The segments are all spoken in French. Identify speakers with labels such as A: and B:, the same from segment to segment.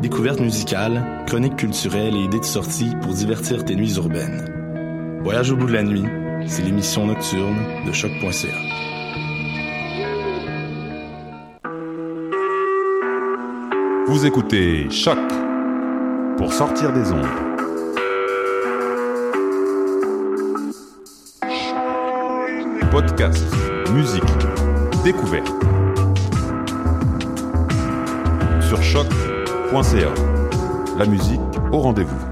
A: Découvertes musicales, chroniques culturelles et idées de sortie pour divertir tes nuits urbaines. Voyage au bout de la nuit, c'est l'émission nocturne de choc.ca.
B: Vous écoutez Choc pour sortir des ondes. Podcast, musique, découverte. Sur choc.ca. La musique au rendez-vous.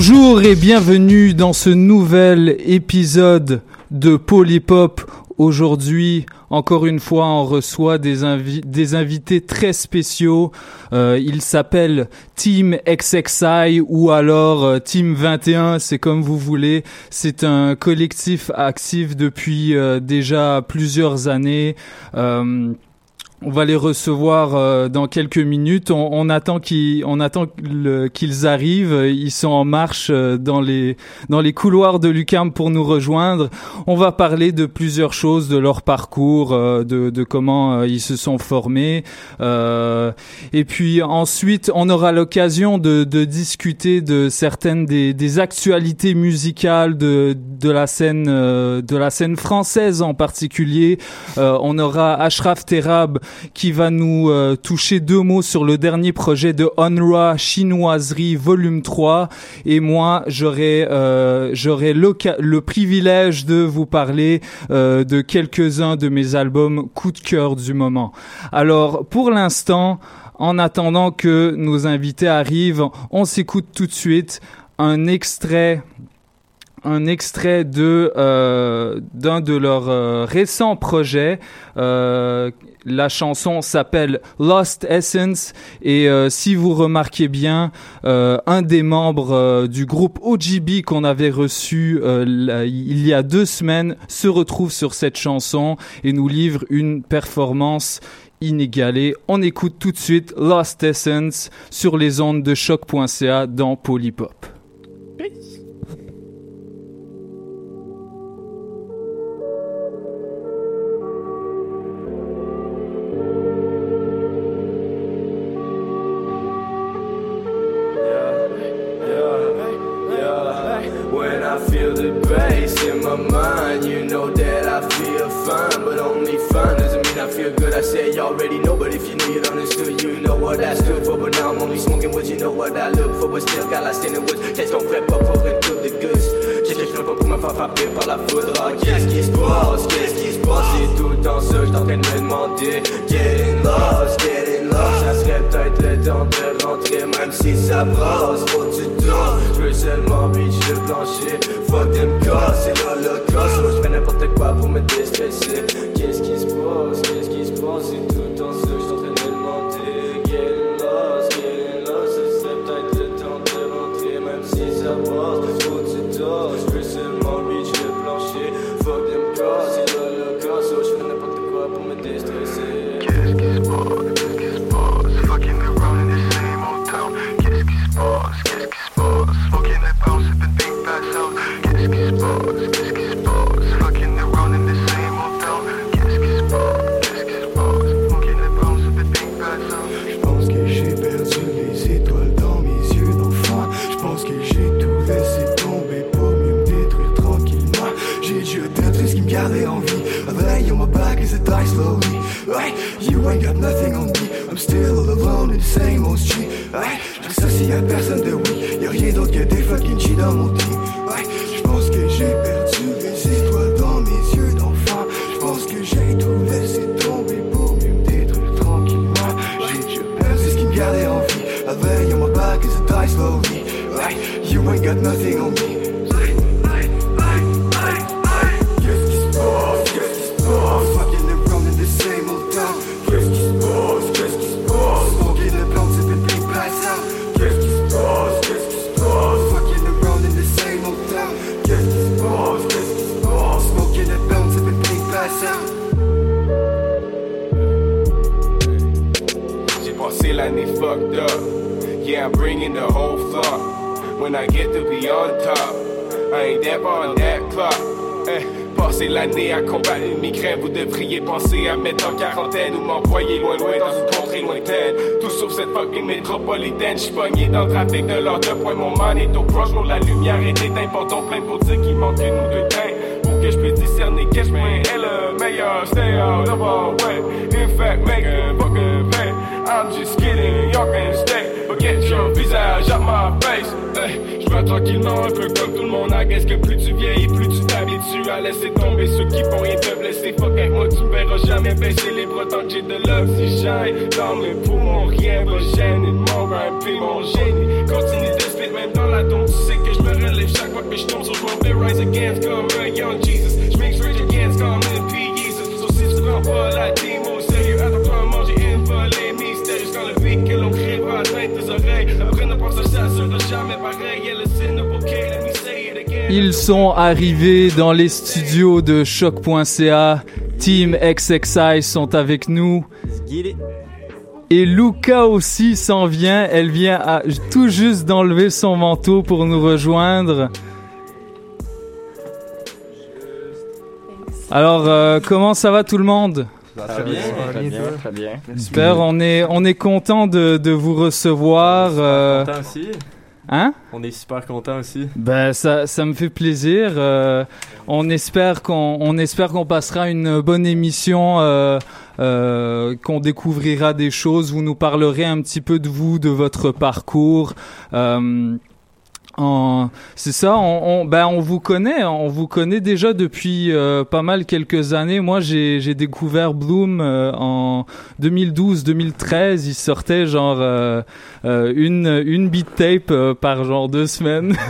C: Bonjour et bienvenue dans ce nouvel épisode de Polypop. Aujourd'hui, encore une fois, on reçoit des, invi- des invités très spéciaux. Euh, ils s'appellent Team XXI ou alors euh, Team 21, c'est comme vous voulez. C'est un collectif actif depuis euh, déjà plusieurs années. On va les recevoir euh, dans quelques minutes. On, on attend qu'ils, on attend qu'ils arrivent. Ils sont en marche euh, dans les couloirs de l'UCAM pour nous rejoindre. On va parler de plusieurs choses, de leur parcours, euh, de, comment ils se sont formés. Et puis ensuite, on aura l'occasion de, discuter de certaines des, actualités musicales de la scène de la scène française en particulier. On aura Ashraf Terab qui va nous euh, toucher deux mots sur le dernier projet de Onra Chinoiserie volume 3 et moi j'aurai euh, j'aurai le privilège de vous parler euh, de quelques-uns de mes albums coup de cœur du moment. Alors pour l'instant en attendant que nos invités arrivent, on s'écoute tout de suite un extrait un extrait de euh, d'un de leurs euh, récents projets. Euh, la chanson s'appelle Lost Essence et euh, si vous remarquez bien, euh, un des membres du groupe OGB qu'on avait reçu il y a deux semaines se retrouve sur cette chanson et nous livre une performance inégalée. On écoute tout de suite Lost Essence sur les ondes de choc.ca dans Polypop.
D: Peu comme tout le monde. I guess que plus tu vieillis, plus tu t'habitues à laisser tomber ceux qui font rien te blesser. Fuck avec moi, tu verras jamais baisser les bras tant que j'ai de l'oxygène. Dans mes poumons, rien va gêner. Mon rap et mon génie. Continue de spit même dans la tombe. Tu sais que je me relève chaque fois que je tombe. So je vais rise against comme un young Jesus. Je make rich against comme un P. Jesus. So si tu prends pas la team au sérieux, attends-toi à manger une volée mystère. Jusqu'à le que l'on crée va atteindre tes oreilles. Après ne pas ça, ça sera jamais pareil. Yeah, listen to
C: Ils sont arrivés dans les studios de choc.ca. Team XXI sont avec nous. Et Luca aussi s'en vient. Elle vient à- tout juste d'enlever son manteau pour nous rejoindre. Alors, euh, comment ça va tout le monde?
E: Très bien, très bien, très bien.
C: Super, on est, on est content de, de vous recevoir. euh,
E: Content aussi.
C: Hein?
E: On est super content aussi.
C: Ben ça, ça me fait plaisir. Euh, on espère qu'on, on espère qu'on passera une bonne émission, euh, euh, qu'on découvrira des choses. Vous nous parlerez un petit peu de vous, de votre parcours. En- c'est ça, on, on, ben on vous connaît, on vous connaît déjà depuis euh, pas mal quelques années. Moi, j'ai j'ai découvert Bloom euh, en 2012-2013. Il sortait genre euh, euh, une une beat tape euh, par genre deux semaines.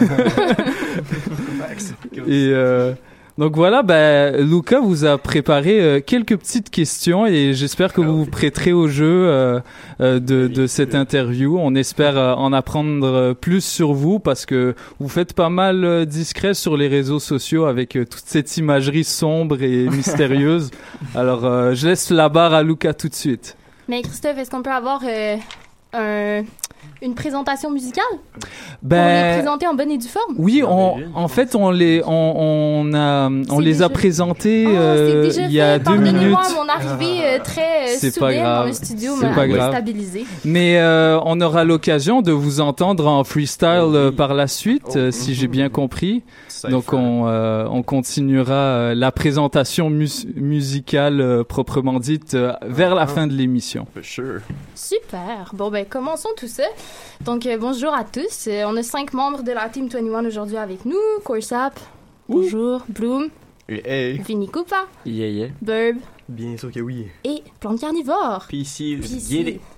C: et euh, donc voilà, ben Luca vous a préparé euh, quelques petites questions et j'espère que vous vous prêterez au jeu euh, euh, de, de cette interview. On espère euh, en apprendre euh, plus sur vous parce que vous faites pas mal euh, discret sur les réseaux sociaux avec euh, toute cette imagerie sombre et mystérieuse. Alors euh, je laisse la barre à Luca tout de suite.
F: Mais Christophe, est-ce qu'on peut avoir euh, un- une présentation musicale pour les
C: Ben
F: présenter en bonne et due forme?
C: oui, on, en fait on les on, on a on les a présentés
F: Ah,
C: euh, il y a
F: fait.
C: deux minutes.
F: Pardonnez-moi mon arrivée euh, très euh,
C: C'est pas
F: soudaine
C: grave.
F: dans le studio
C: C'est
F: m'a
C: pas grave.
F: déstabilisé.
C: Mais euh, on aura l'occasion de vous entendre en freestyle euh, par la suite, euh, si j'ai bien compris. Donc on, euh, on continuera euh, la présentation mus- musicale euh, proprement dite euh, vers la fin de l'émission.
F: Super. Bon, ben, commençons tout ça. Donc, euh, bonjour à tous. Euh, on a cinq membres de la Team 21 aujourd'hui avec nous. Corsap, Bonjour, Bloom,
E: Hey.
F: Vinny Koopa,
E: Yeah, yeah.
F: Burb
E: Bien sûr que oui.
F: et Plante Carnivore.
E: Puis.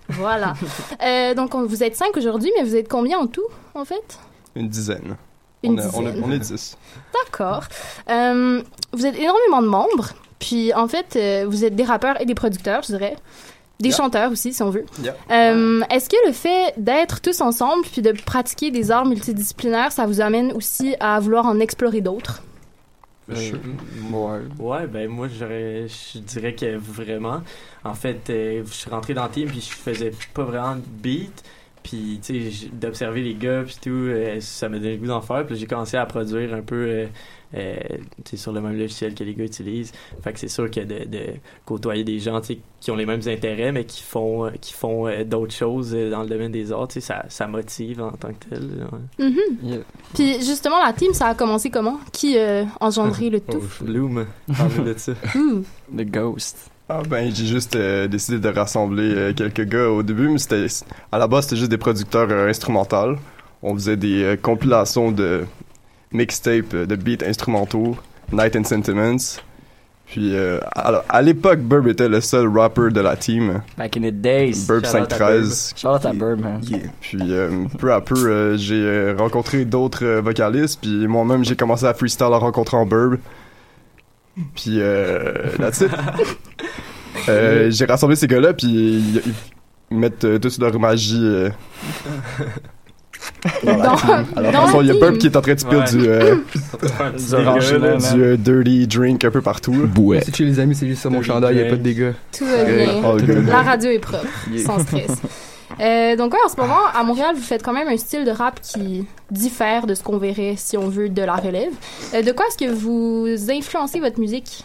F: Voilà. Euh, donc, on- vous êtes cinq aujourd'hui, mais vous êtes combien en tout, en fait?
G: Une dizaine.
F: Une
G: on, a- on a- on est dix.
F: D'accord. Euh, vous êtes énormément de membres, puis en fait, euh, vous êtes des rappeurs et des producteurs, je dirais. Des
G: Yeah.
F: chanteurs aussi, si on veut.
G: Yeah.
F: Euh, Est-ce que le fait d'être tous ensemble puis de pratiquer des arts multidisciplinaires, ça vous amène aussi à vouloir en explorer d'autres?
E: Euh, ouais. ouais, ben moi je dirais que vraiment. En fait, euh, je suis rentré dans le team puis je faisais pas vraiment de beat. Puis, tu sais, j- d'observer les gars puis tout, euh, ça m'a donné le goût d'en faire. Puis j'ai commencé à produire un peu, euh, euh, tu sais, sur le même logiciel que les gars utilisent. Fait que c'est sûr que de, de côtoyer des gens, tu sais, qui ont les mêmes intérêts, mais qui font, qui font euh, d'autres choses euh, dans le domaine des arts, tu sais, ça, ça motive en tant que tel. ouais.
F: Mhm. Puis justement, la team, ça a commencé comment? Qui a engendré le tout?
E: Bloom, parle de ça.
G: The Ghost. Ah ben j'ai juste euh, décidé de rassembler euh, quelques gars au début, mais c'était à la base c'était juste des producteurs euh, instrumentaux. On faisait des euh, compilations de mixtapes de beats instrumentaux, Night and Sentiments. Puis euh, alors à l'époque Burb était le seul rapper de la team.
H: Back in the days.
G: Burb
H: Shout out à
G: 513.
H: Shout out à Burb, man.
G: Puis euh, peu à peu, j'ai rencontré d'autres vocalistes, puis moi-même j'ai commencé à freestyle en rencontrant Burb. Puis euh, that's it. Euh, j'ai rassemblé ces gars-là, puis ils, ils mettent euh, tous leur magie. euh, dans la
F: Dans-
G: team. Alors,
F: dans
G: façon, il y a
F: team.
G: qui est en train de spiller
F: Ouais.
G: du, euh,
E: petit
G: du, du, euh, dirty drink un peu partout.
I: Ouais. Si tu les amis, c'est juste sur mon chandail, il a pas de dégâts.
F: Tout va bien.
G: Good.
F: La radio est propre, sans stress. Euh, donc, ouais, en ce moment, à Montréal, vous faites quand même un style de rap qui diffère de ce qu'on verrait, si on veut, de la relève. Euh, de quoi est-ce que vous influencez votre musique?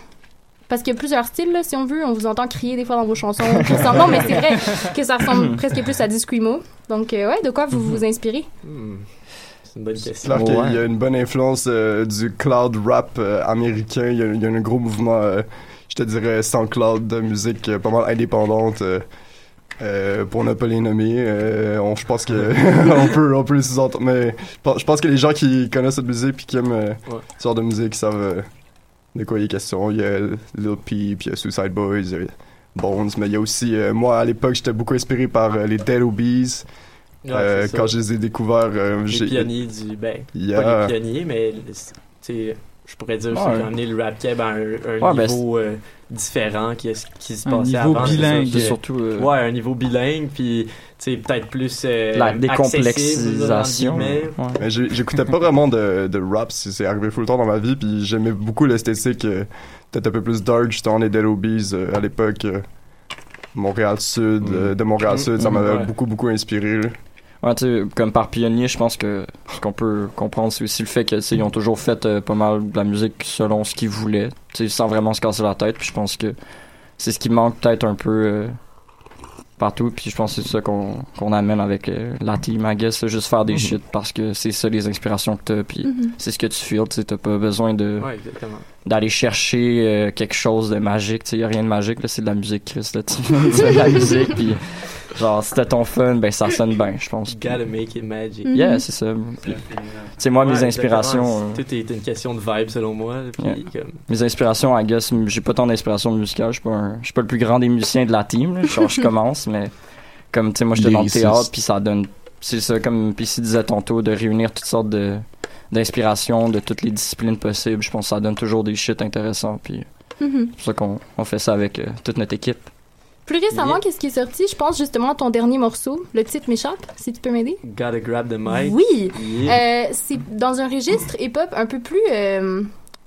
F: Parce qu'il y a plusieurs styles, là, si on veut. On vous entend crier des fois dans vos chansons. non, mais c'est vrai que ça ressemble presque plus à du screamo. Donc, euh, ouais, de quoi vous vous inspirez?
E: Hmm. C'est une bonne
G: C'est
E: question.
G: clair qu'il y a une bonne influence euh, du cloud rap euh, américain. Il y, a, il y a un gros mouvement, euh, je te dirais, sans cloud de musique euh, pas mal indépendante. Euh, pour ne pas les nommer, euh, on, je pense que on peut, on peut les sous-entendre. Mais je pense- que les gens qui connaissent cette musique puis qui aiment euh,
E: Ouais.
G: ce genre de musique savent de quoi il est question. Il y a Lil Peep, il y a Suicide Boys, il y a Bones, mais il y a aussi, moi à l'époque, j'étais beaucoup inspiré par les Dead Obies.
E: Ouais, c'est
G: quand je les ai découverts,
E: Les pionniers du. Ben,
G: Yeah.
E: pas les pionniers, mais. sais, je pourrais dire
H: Ouais.
E: ceux qui ont amené le rap keb à un, un
H: Ouais, ben,
E: niveau euh, différent qui, qui se
C: Un
E: passait
C: niveau
E: avant. c'est
C: bilingue.
E: ça, que-
H: Surtout, euh,
E: Ouais, un niveau bilingue, puis, peut-être plus. euh,
H: La décomplexisation. Ouais.
G: Mais j'ai- j'écoutais pas vraiment de, de rap, c'est c'est arrivé full temps dans ma vie, puis j'aimais beaucoup l'esthétique, euh, peut-être un peu plus dark, justement, les Dead Obies euh, à l'époque. euh, Montréal-Sud, euh, de Montréal-Sud, ça
H: Mm,
G: m'avait
H: ouais.
G: beaucoup, beaucoup inspiré. là.
H: Ouais, comme par pionnier, je pense que ce qu'on peut comprendre, c'est aussi le fait que, tu sais, ils ont toujours fait euh, pas mal de la musique selon ce qu'ils voulaient, tu sais, sans vraiment se casser la tête. Puis je pense que c'est ce qui manque peut-être un peu euh, partout. Puis je pense que c'est ça qu'on amène avec euh, la team, I guess, c'est juste faire des
E: Mhm.
H: shit parce que c'est ça les inspirations que t'as. Puis
E: Mhm.
H: c'est ce que tu feels, tu sais, t'as pas besoin de
E: Ouais, exactement.
H: d'aller chercher euh, quelque chose de magique. Tu sais, y a rien de magique, là, c'est de la musique, Chris. Là, tu, tu fais de la musique, puis genre, si t'as ton fun, ben ça sonne bien, je pense.
E: You gotta make it magic.
H: Yeah, c'est ça. Tu sais, moi, mes inspirations... euh,
E: Tout est une question de vibe, selon moi. Puis,
H: Yeah.
E: comme,
H: Mes inspirations, I guess, j'ai pas tant d'inspiration musicale. Je suis pas, un- je suis pas le plus grand des musiciens de la team. là. Genre, je commence, mais comme, tu sais, moi, j'étais dans le théâtre, puis ça donne... C'est ça, comme PC disait tantôt, de réunir toutes sortes de d'inspirations de toutes les disciplines possibles. Je pense que ça donne toujours des shit intéressants, puis
F: Mhm.
H: c'est pour ça qu'on on fait ça avec euh, toute notre équipe.
F: Plus récemment, qu'est-ce qui est sorti? Je pense justement à ton dernier morceau. Le titre m'échappe, si tu peux m'aider.
E: gotta grab the mic.
F: Oui!
E: Yeah.
F: Euh, c'est dans un registre hip-hop un peu plus, euh,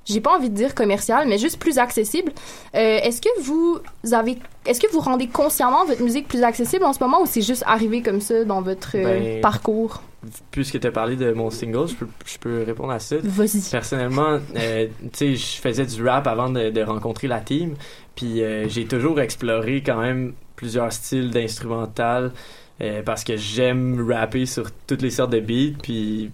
F: j'ai pas envie de dire commercial, mais juste plus accessible. Euh, est-ce que vous avez, est-ce que vous rendez consciemment votre musique plus accessible en ce moment ou c'est juste arrivé comme ça dans votre euh,
E: Ben,
F: parcours?
E: Puisque tu as parlé de mon single, je peux, je peux répondre à ça.
F: Vas-y.
E: Personnellement, euh, tu sais, je faisais du rap avant de, de rencontrer la team. Puis euh, j'ai toujours exploré quand même plusieurs styles d'instrumental. euh, parce que j'aime rapper sur toutes les sortes de beats. Puis,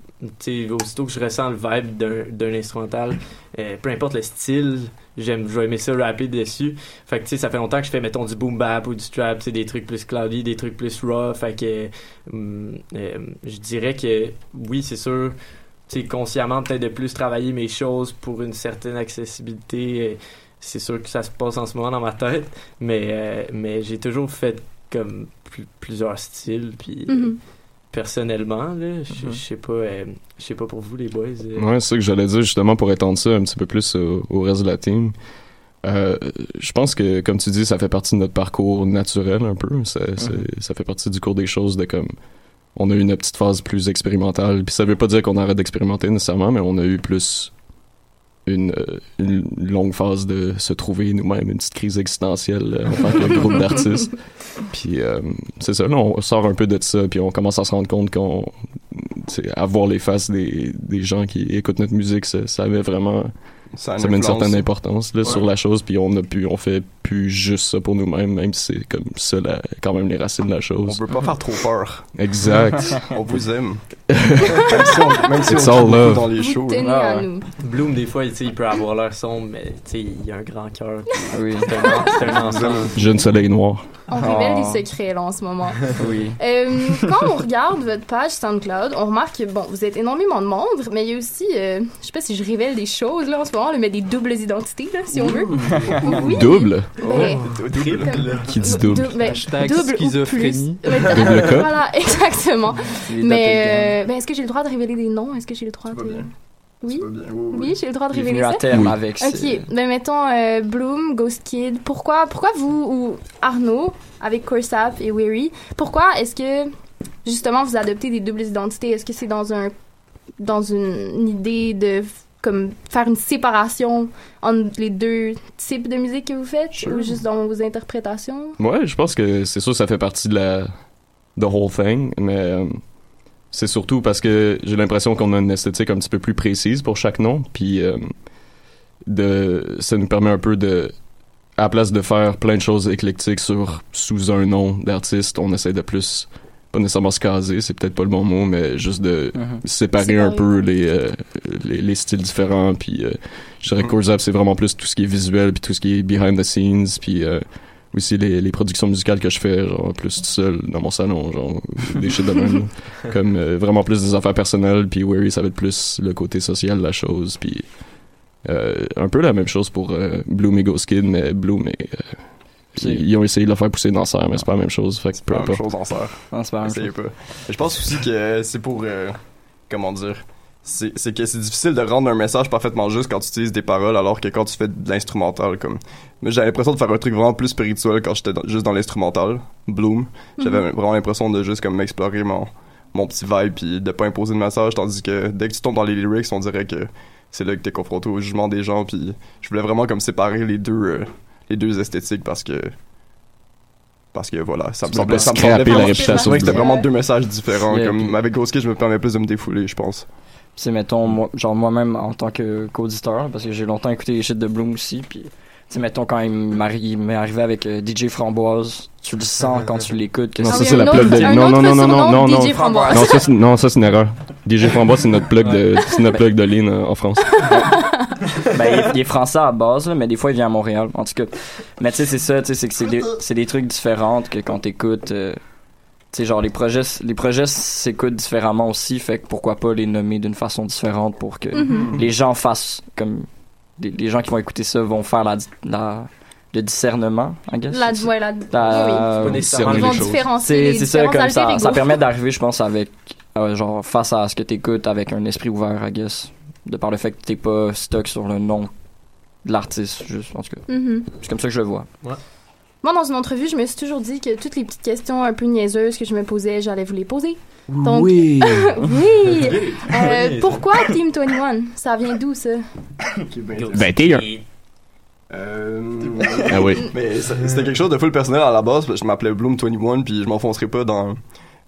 E: aussitôt que je ressens le vibe d'un- instrumental, euh, peu importe le style, j'aime, je aimer ça rapper dessus. Fait que, ça fait longtemps que je fais, mettons, du boom bap ou du trap, des trucs plus cloudy, des trucs plus raw. Fait que, euh, je dirais que, oui, c'est sûr, consciemment peut-être de plus travailler mes choses pour une certaine accessibilité. C'est sûr que ça se passe en ce moment dans ma tête, mais, euh, mais j'ai toujours fait comme pl- plusieurs styles, puis
F: Mhm.
E: personnellement, là, je je sais pas, euh, je sais pas pour vous les boys. euh,
J: Ouais, c'est ça que j'allais dire justement pour étendre ça un petit peu plus au, au reste de la team. Euh, je pense que, comme tu dis, ça fait partie de notre parcours naturel un peu. Ça, c'est- ça fait partie du cours des choses de comme. On a eu une petite phase plus expérimentale. Puis ça veut pas dire qu'on arrête d'expérimenter nécessairement, mais on a eu plus une, euh, une longue phase de se trouver nous-mêmes, une petite crise existentielle euh, en tant que groupe d'artistes. Puis euh, c'est ça, là, on sort un peu de ça, puis on commence à se rendre compte qu'on. tu sais, à voir les faces des, des gens qui écoutent notre musique, ça, ça avait vraiment.
G: Ça a
J: Ça,
G: une
J: met une certaine importance là,
G: Ouais.
J: sur la chose, puis on a pu, on fait plus juste ça pour nous-mêmes, même si c'est comme ça, la- quand même les racines de la chose.
G: On veut pas faire trop peur.
J: Exact.
G: on vous aime. Même si on, même si
J: It's
G: on
J: all
G: joue beaucoup
J: love.
G: dans les
F: Vous
G: shows.
F: tenez
G: là.
F: à
E: ouais.
F: nous.
E: Bloom, des fois, tu sais, il peut avoir l'air sombre, mais tu sais, il a un grand cœur.
H: Oui.
E: C'est un, c'est un ensemble.
J: Jeune soleil noir.
F: On révèle
H: Oh.
F: des secrets là en ce moment.
H: Oui.
F: Euh, quand on regarde votre page SoundCloud, on remarque que bon, vous êtes énormément de monde, mais il y a aussi, euh, je sais pas si je révèle des choses là en ce moment, là, mais des doubles identités là, si on veut. Oui.
J: Double?
F: Ben,
G: Double.
J: Qui dit double?
F: dou- ben,
C: Hashtag
F: double ou plus.
J: Double cup?
F: Voilà, exactement. Mais euh, ben, est-ce que j'ai le droit de révéler des noms? Est-ce que j'ai le droit de Oui? Oui, j'ai le droit de révéler
H: venu à
F: ça.
H: terme avec
F: Ok,
H: ses-
F: ben mettons euh, Bloom, Ghost Kid. Pourquoi, pourquoi vous ou Arnaud avec Corsap et Weary, pourquoi est-ce que justement vous adoptez des doubles identités? Est-ce que c'est dans un dans une, une idée de comme faire une séparation entre les deux types de musique que vous faites? Ou juste dans vos interprétations?
J: Ouais, je pense que c'est sûr ça fait partie de la the whole thing, mais euh, c'est surtout parce que j'ai l'impression qu'on a une esthétique un petit peu plus précise pour chaque nom, puis euh, de ça nous permet un peu de à la place de faire plein de choses éclectiques sur sous un nom d'artiste, on essaie de plus pas nécessairement se caser, c'est peut-être pas le bon mot, mais juste de
H: Mhm.
J: séparer un peu les, euh, les, les styles différents. Puis euh, je dirais que c'est vraiment plus tout ce qui est visuel, puis tout ce qui est behind the scenes, puis euh, aussi les, les productions musicales que je fais, genre plus tout seul dans mon salon, genre des shit de même. Comme euh, vraiment plus des affaires personnelles, puis Weary, ça va être plus le côté social de la chose, puis euh, un peu la même chose pour euh, Bloom et Ghost Kid, mais Bloom et... euh, ils, ils ont essayé de le faire pousser dans serre, mais c'est pas la même chose. Fait que peu
G: pas la même chose en serre.
H: Non, c'est pas la même chose.
G: pas. Mais Je pense aussi que c'est pour. euh, comment dire c'est que c'est difficile de rendre un message parfaitement juste quand tu utilises des paroles alors que quand tu fais de l'instrumental comme mais j'ai l'impression de faire un truc vraiment plus spirituel quand j'étais juste dans l'instrumental Bloom j'avais
K: Mhm.
G: vraiment l'impression de juste comme m'explorer mon mon petit vibe puis de pas imposer de message tandis que dès que tu tombes dans les lyrics on dirait que c'est là que t'es confronté au jugement des gens puis je voulais vraiment comme séparer les deux euh, les deux esthétiques parce que parce que voilà, ça me semblait, ça me semblait
J: la
G: vraiment-
J: réputation
G: c'est vrai que c'était vraiment deux messages différents.
H: Yeah,
G: comme avec Ghost je me permets plus de me défouler, je pense.
H: C'est mettons moi, genre moi-même en tant que qu'auditeur parce que j'ai longtemps écouté les shit de Bloom aussi puis tu sais mettons quand il m'est arrivé avec euh, DJ Framboise tu le sens quand tu l'écoutes que
J: Non, ça
F: oui,
J: c'est
F: un
J: la plug de. Non, non, non, non, non, non, non.
F: DJ Framboise.
J: Non, ça, c'est- non, ça c'est une erreur. DJ Framboise, c'est notre plug de, c'est notre plug de Lean euh, en France.
H: ben, il, il est français à base, là, mais des fois, il vient à Montréal. En tout cas. Mais tu sais, c'est ça, tu sais, c'est que c'est des, c'est des trucs différents que quand t'écoutes. euh, sais, genre, les projets, les projets s'écoutent différemment aussi, fait que pourquoi pas les nommer d'une façon différente pour que
F: Mhm.
H: les gens fassent comme. Les, les gens qui vont écouter ça vont faire la, la, le discernement, I guess.
F: La, ouais, la,
H: La-
F: oui, oui.
H: euh,
F: Ils vont différencier
H: c'est ça comme ça ça permet d'arriver je pense avec euh, genre face à ce que t'écoutes avec un esprit ouvert I guess de par le fait que t'es pas stuck sur le nom de l'artiste juste en tout cas
F: Mhm.
H: c'est comme ça que je le vois
F: Moi, dans une entrevue, je me suis toujours dit que toutes les petites questions un peu niaiseuses que je me posais, j'allais vous les poser. Donc,
C: Oui.
F: oui. Euh,
C: Oui.
F: pourquoi Team 21 Ça vient d'où, ça?
J: 21.
G: Euh,
J: Ah oui.
G: Mais c'était quelque chose de full personnel à la base. Je m'appelais Bloom 21 puis je m'enfoncerai pas dans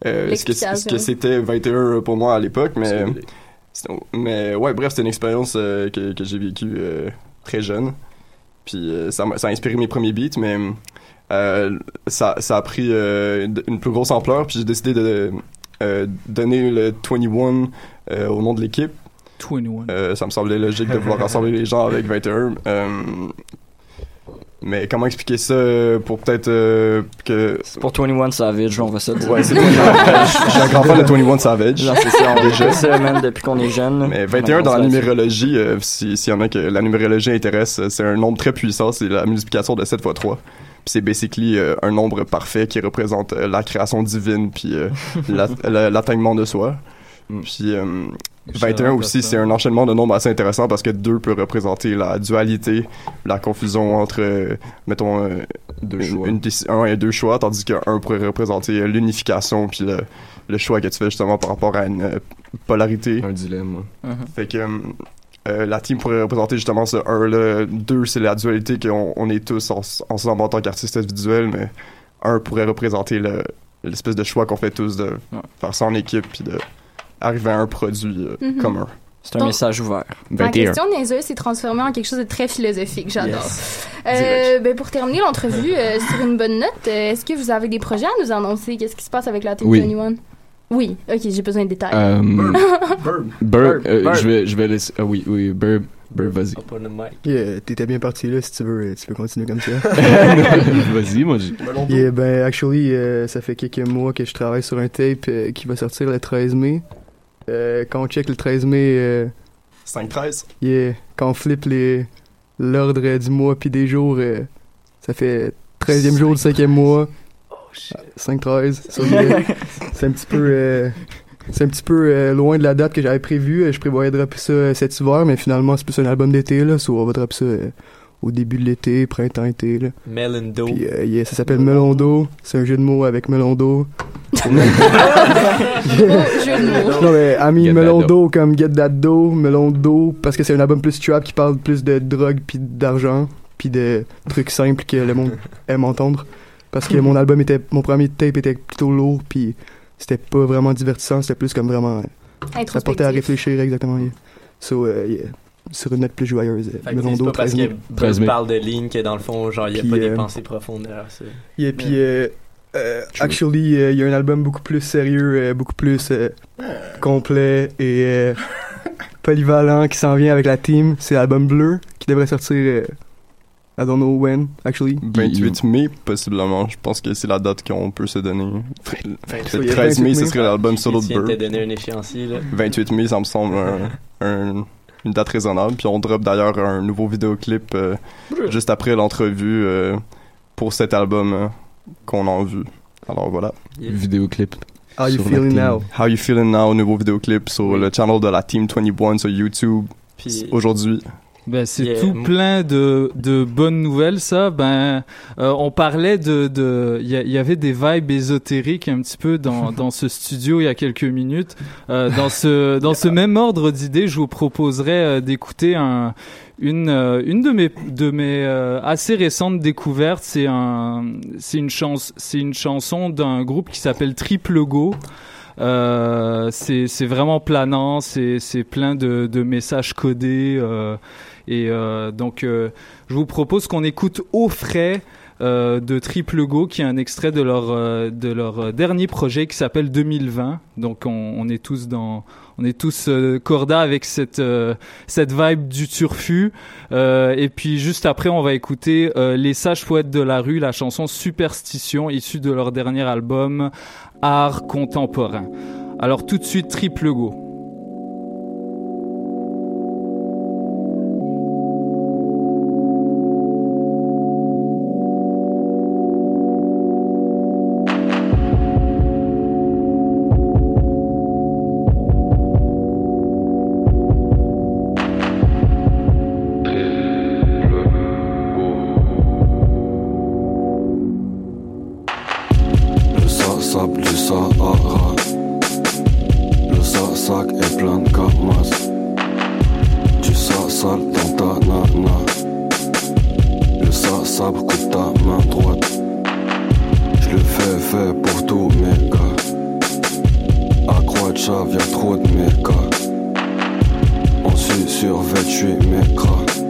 G: euh, ce que ce
F: L'explication.
G: que c'était 21 pour moi à l'époque, mais mais ouais bref c'était une expérience euh, que, que j'ai vécue euh, très jeune. Puis euh, ça, m'a- ça a inspiré mes premiers beats, mais euh, ça, ça a pris euh, d- une plus grosse ampleur. Puis j'ai décidé de euh, donner le 21 euh, au nom de l'équipe.
C: 21.
G: Euh, ça me semblait logique de vouloir rassembler les gens avec 21. Euh, Mais comment expliquer ça pour peut-être euh, que...
H: Pour 21 Savage, on va se dire.
G: Ouais, c'est Je suis un grand fan de 21 Savage.
H: C'est ça, on
G: Déjà.
H: est ça, man, depuis qu'on est jeune.
G: Mais 21 dans la numérologie, euh, si- s'il y en a que la numérologie intéresse, c'est un nombre très puissant, c'est la multiplication de 7 fois 3. Puis c'est basically euh, un nombre parfait qui représente euh, la création divine puis euh, la- la- l'atteignement de soi. Puis euh, 21 aussi, c'est un enchaînement de nombres assez intéressant parce que 2 peut représenter la dualité, la confusion entre, euh, mettons, euh, une- une déci- un et deux choix, tandis que 1 pourrait représenter l'unification puis le, le choix que tu fais justement par rapport à une euh, polarité.
J: Un dilemme,
H: Mhm.
G: Fait que euh, la team pourrait représenter justement ce 1 là. 2, c'est la dualité qu'on on est tous en- ensemble en tant qu'artistes visuels, mais 1 pourrait représenter le- l'espèce de choix qu'on fait tous de faire ça en équipe puis de arriver à un produit euh,
F: Mhm.
G: commun.
H: C'est un
F: Donc-
H: message ouvert.
F: Ma question niaiseuse s'est transformée en quelque chose de très philosophique. J'adore.
H: Yes.
F: Euh, ben, pour terminer l'entrevue euh, sur une bonne note, euh, est-ce que vous avez des projets à nous annoncer? Qu'est-ce qui se passe avec la Team
J: Oui.
F: 21? Oui, ok, j'ai besoin de détails.
J: Euh,
E: Burb.
J: Burb, euh,
E: Burb.
J: je vais, je vais laisser. Ah oui, oui, Burb, Burb, vas-y.
I: Yeah, t'étais bien parti là, si tu veux, euh, tu peux continuer comme ça.
J: Vas-y, moi, j'ai.
I: Yeah, ben, actually, euh, ça fait quelques mois que je travaille sur un tape euh, qui va sortir le 13 mai. Euh, quand on check le 13 mai, euh,
G: 5-13.
I: yeah, quand on flippe les l'ordre du mois puis des jours, euh, ça fait 13e jour du 5e mois. 5-13. So, yeah, c'est un petit peu... euh, c'est un petit peu euh, loin de la date que j'avais prévue. Euh, Je prévoyais de dropper ça cet hiver, mais finalement, c'est plus un album d'été, là. So, on va dropper ça euh, au début de l'été, printemps-été, là.
E: Melondo.
I: Puis, euh, yeah, ça s'appelle Melon d'eau. C'est un jeu de mots avec melon d'eau.
F: jeu de mots.
I: Non, mais, I mean,
J: Get
I: melon
J: that
I: d'eau comme Get That Dough, melon d'eau, parce que c'est un album plus trap qui parle plus de drogue puis d'argent, puis de trucs simples que le monde aime entendre. Parce que mon album était, mon premier tape était plutôt lourd, puis c'était pas vraiment divertissant, c'était plus comme vraiment. euh, Ça portait à réfléchir, exactement. Yeah. So, euh, yeah. Sur une note plus joyeuse.
E: Fait c'est
I: d'eau,
E: pas parce
I: 13
E: que
I: mai.
E: Burb parle de ligne que dans le fond, genre, il n'y a pas des
I: euh,
E: pensées profondes derrière ça.
I: Yeah, puis euh, euh, actually, euh, il y a un album beaucoup plus sérieux, euh, beaucoup plus euh, complet et euh, polyvalent qui s'en vient avec la team. C'est l'album Bleu qui devrait sortir. I don't know when, actually.
G: 28 mai, possiblement. Je pense que c'est la date qu'on peut se donner. Le
I: 28
G: 13 mai, ce serait l'album solo de
E: un échéancier, là.
G: 28 mai, ça me semble un- un- une date raisonnable. Puis on drop d'ailleurs un nouveau vidéoclip euh, juste après l'entrevue euh, pour cet album euh, qu'on a en vue. Alors voilà.
J: Vidéoclip.
I: How you feeling now?
G: How You Feeling Now, nouveau vidéoclip sur le channel de la Team 21 sur YouTube
E: Puis-
G: aujourd'hui.
C: Ben, c'est
E: Yeah.
C: tout plein de, de bonnes nouvelles, ça. Ben, euh, on parlait de, de, il y, a- il y avait des vibes ésotériques un petit peu dans, dans ce studio il y a quelques minutes. Euh, dans ce, dans ce même ordre d'idées, je vous proposerais euh, d'écouter un, une, euh, une de mes, de mes euh, assez récentes découvertes. C'est un, c'est une chance, c'est une chanson d'un groupe qui s'appelle Triple Go. Euh, c'est c'est vraiment planant, c'est c'est plein de, de messages codés euh, et euh, donc euh, je vous propose qu'on écoute au frais euh, de Triple Go qui est un extrait de leur euh, de leur euh, dernier projet qui s'appelle 2020. Donc on, on est tous dans on est tous euh, corda avec cette cette vibe du turfu et puis juste après on va écouter les sages poètes de la rue la chanson Superstition issue de leur dernier album art contemporain. Alors tout de suite Triple Go.
K: Fait pour tous mes gars. À Croix-de-Chave y'a trop de mécas On suit survêtu mes gras. Mon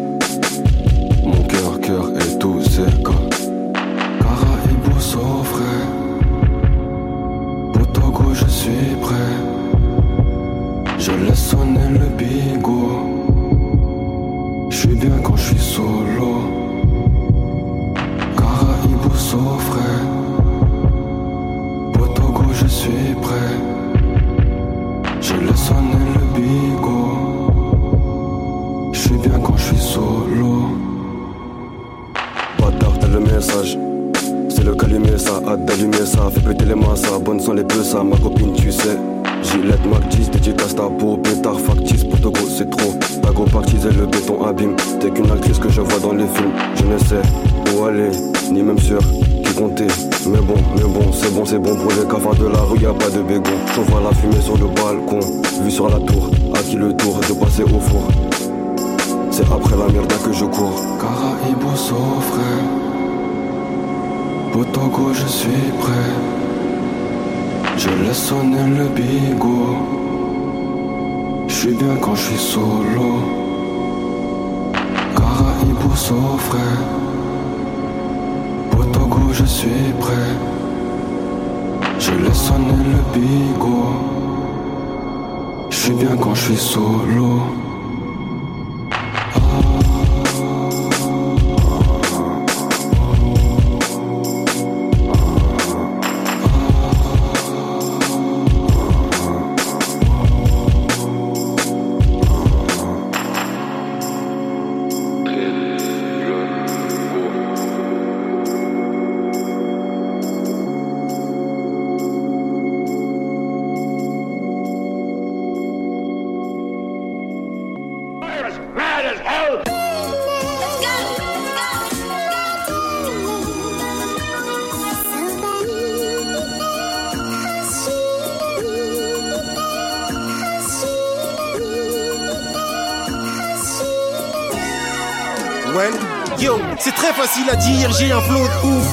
K: Potogo, je suis prêt. Je laisse sonner le bigot. Je suis bien quand je suis solo.
L: Très facile à dire, j'ai un flot de ouf.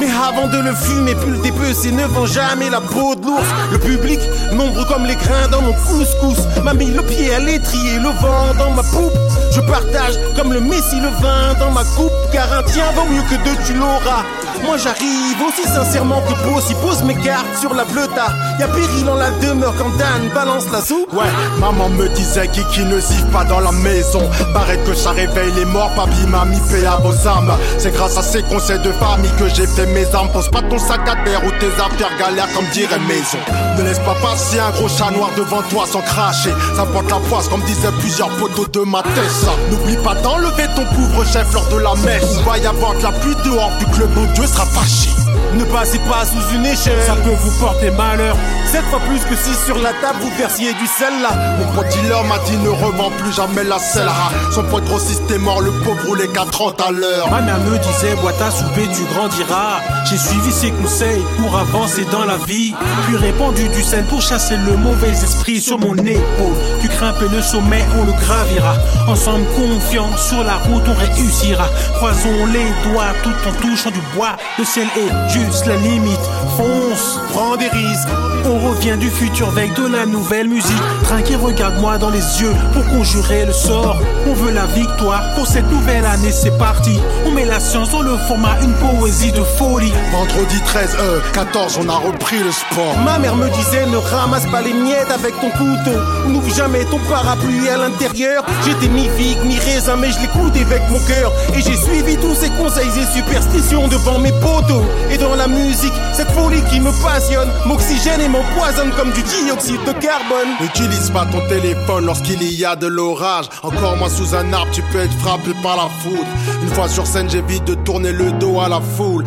L: Mais avant de le fumer, plus le dépecer ne vend jamais la peau de l'ours. Le public, nombreux comme les grains dans mon couscous, m'a mis le pied à l'étrier, le vent dans ma poupe. Je partage comme le messie le vin dans ma coupe, car un tien vaut mieux que deux, tu l'auras. Moi j'arrive aussi sincèrement que possible, pose mes cartes sur la bleuta. Y'a péril en la demeure quand Dan balance la soupe.
M: Ouais, maman me disait qui ne siffle pas dans la maison. Paraît que ça réveille les morts, papy mamie paix à vos âmes. C'est grâce à ces conseils de famille que j'ai fait mes armes. Pose pas ton sac à terre ou tes affaires galères comme dirait maison. Ne laisse pas passer un gros chat noir devant toi sans cracher. Ça porte la poisse comme disaient plusieurs poteaux de ma tête. N'oublie pas d'enlever ton pauvre chef lors de la messe. Il va y avoir de la pluie dehors vu que le bon Dieu sera fâché.
L: Ne passez pas sous une échelle, ça peut vous porter malheur. Sept fois plus que si sur la table vous versiez du sel là.
M: Mon pote dealer m'a dit ne revends plus jamais la selle. Son pote grossiste est mort, le pauvre roulait qu'à 30 à l'heure.
L: Ma mère me disait, bois ta souper, tu grandiras. J'ai suivi ses conseils pour avancer dans la vie. Puis répandu du sel pour chasser le mauvais esprit sur mon épaule. Tu grimpes le sommet, on le gravira. Ensemble confiants sur la route, on réussira. Croisons les doigts tout en touchant du bois. Le ciel est juste la limite. Fonce, prends des risques. On revient du futur avec de la nouvelle musique. Trinquez, regarde-moi dans les yeux pour conjurer le sort. On veut la victoire pour cette nouvelle année, c'est parti. On met la science dans le format, une poésie de folie.
M: Vendredi 13, euh, 14, on a repris le sport.
L: Ma mère me disait ne ramasse pas les miettes avec ton couteau. N'ouvre jamais ton parapluie à l'intérieur. J'étais mi figue, mi raisin, mais je l'écoute avec mon cœur. Et j'ai suivi tous ces conseils et superstitions devant mes poteaux. Et dans la musique, cette folie qui me passionne, m'oxygène et m'empoisonne comme du dioxyde de carbone.
M: N'utilise pas ton téléphone lorsqu'il y a de l'orage. Encore moins sous un arbre, tu peux être frappé par la foudre. Une fois sur scène, j'évite de tourner le dos à la foule.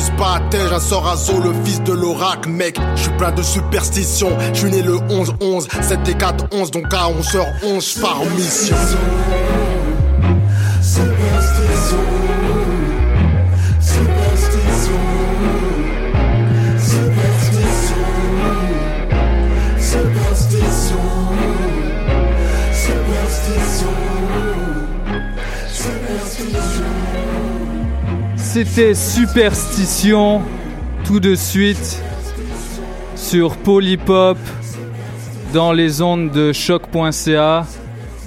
M: T'amuse pas à tège, un Sorazo, le fils de l'oracle, mec. Je suis plein de superstitions. Je suis né le 11-11, 7 et 4, 11, donc à 11h, 11, je pars en mission.
N: Superstition. Superstition. Superstition. Superstition.
C: C'était Superstition tout de suite sur Polypop dans les ondes de choc.ca.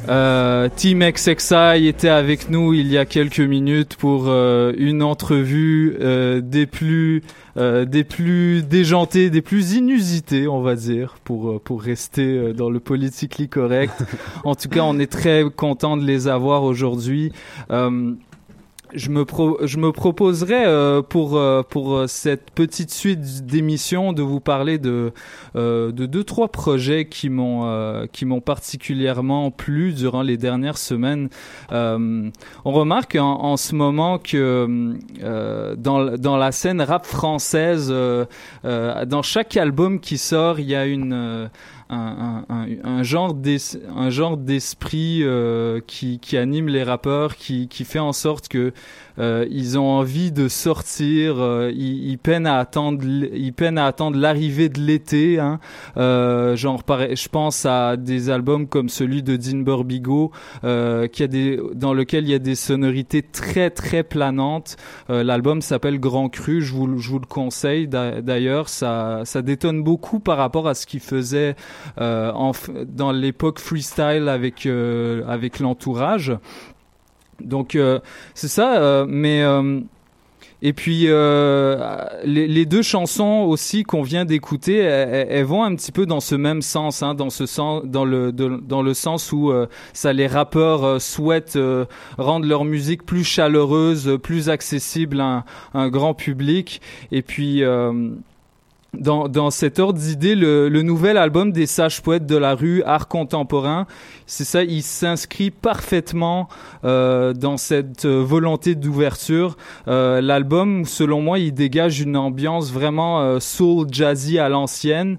C: Euh, Team XXI était avec nous il y a quelques minutes pour euh, une entrevue euh, des plus des plus déjantés, des plus inusités, on va dire, pour pour rester dans le politically correct. en tout cas, on est très content de les avoir aujourd'hui. Je me pro je me proposerais euh, pour euh, pour euh, cette petite suite d'émissions de vous parler de euh, de deux trois projets qui m'ont euh, qui m'ont particulièrement plu durant les dernières semaines. Euh, on remarque en, en ce moment que dans dans la scène rap française, dans chaque album qui sort, il y a une un, genre d'esprit euh, qui, qui anime les rappeurs qui, qui fait en sorte que euh, ils ont envie de sortir euh, ils, ils peinent à attendre ils peinent à attendre l'arrivée de l'été hein. euh, genre je pense à des albums comme celui de Dean Burbigo euh, qui a des dans lequel il y a des sonorités très très planantes euh, l'album s'appelle Grand Cru je vous, je vous le conseille d'a- d'ailleurs ça ça détonne beaucoup par rapport à ce qu'il faisait euh, en dans l'époque freestyle avec avec l'entourage. Donc euh, c'est ça, euh, mais euh, et puis les, deux chansons aussi qu'on vient d'écouter, elles, vont un petit peu dans ce même sens, hein, dans ce sens, dans le dans le sens où ça les rappeurs souhaitent rendre leur musique plus chaleureuse, plus accessible à un, un grand public, et puis dans, dans cet ordre d'idée, le, le nouvel album des sages poètes de la rue, art contemporain, c'est ça, il s'inscrit parfaitement euh, dans cette euh, volonté d'ouverture. Euh, L'album, selon moi, il dégage une ambiance vraiment euh, soul jazzy à l'ancienne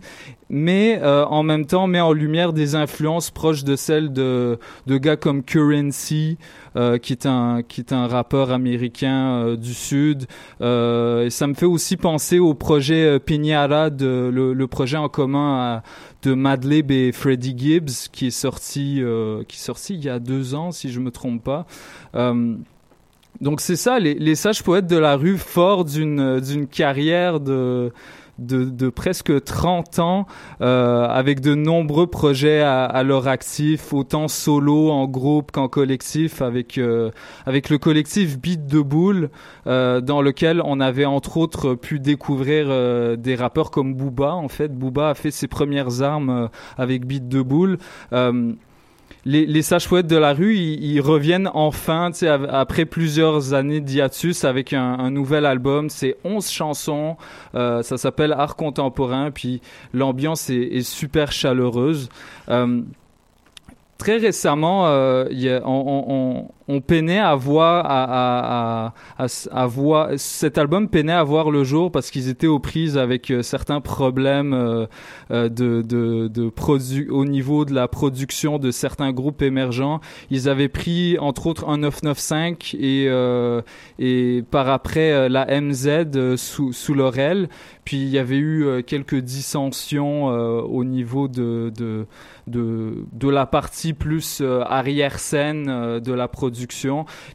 C: mais euh, en même temps met en lumière des influences proches de celles de, de gars comme Currency, euh, qui est un qui est un rappeur américain euh, du sud. Euh, et ça me fait aussi penser au projet euh, Piñara, de, le, le projet en commun à- de Madlib et Freddie Gibbs, qui est sorti qui est sorti il y a deux ans, si je me trompe pas. Donc c'est ça, les, sages poètes de la rue, forts d'une carrière de de, presque 30 ans euh, avec de nombreux projets à, leur actif, autant solo, en groupe qu'en collectif, avec euh, avec le collectif Beat de Boule, euh, dans lequel on avait entre autres pu découvrir des rappeurs comme Booba. En fait, Booba a fait ses premières armes avec Beat de Boule. Les, les sages poètes de la rue, ils, ils reviennent enfin, tu sais, après plusieurs années d'hiatus avec un, un nouvel album. C'est 11 chansons, euh, ça s'appelle Art contemporain, puis l'ambiance est, est super chaleureuse. Euh, très récemment, euh, y a- on, on, on, peinait à voir, à, à, à, voir, cet album peinait à voir le jour parce qu'ils étaient aux prises avec euh, certains problèmes euh, euh, de, de, de produ au niveau de la production de certains groupes émergents. Ils avaient pris entre autres un 995 et, et par après la MZ sous, sous leur. Puis il y avait eu quelques dissensions au niveau de, de, de, de la partie plus arrière-scène euh, de la production.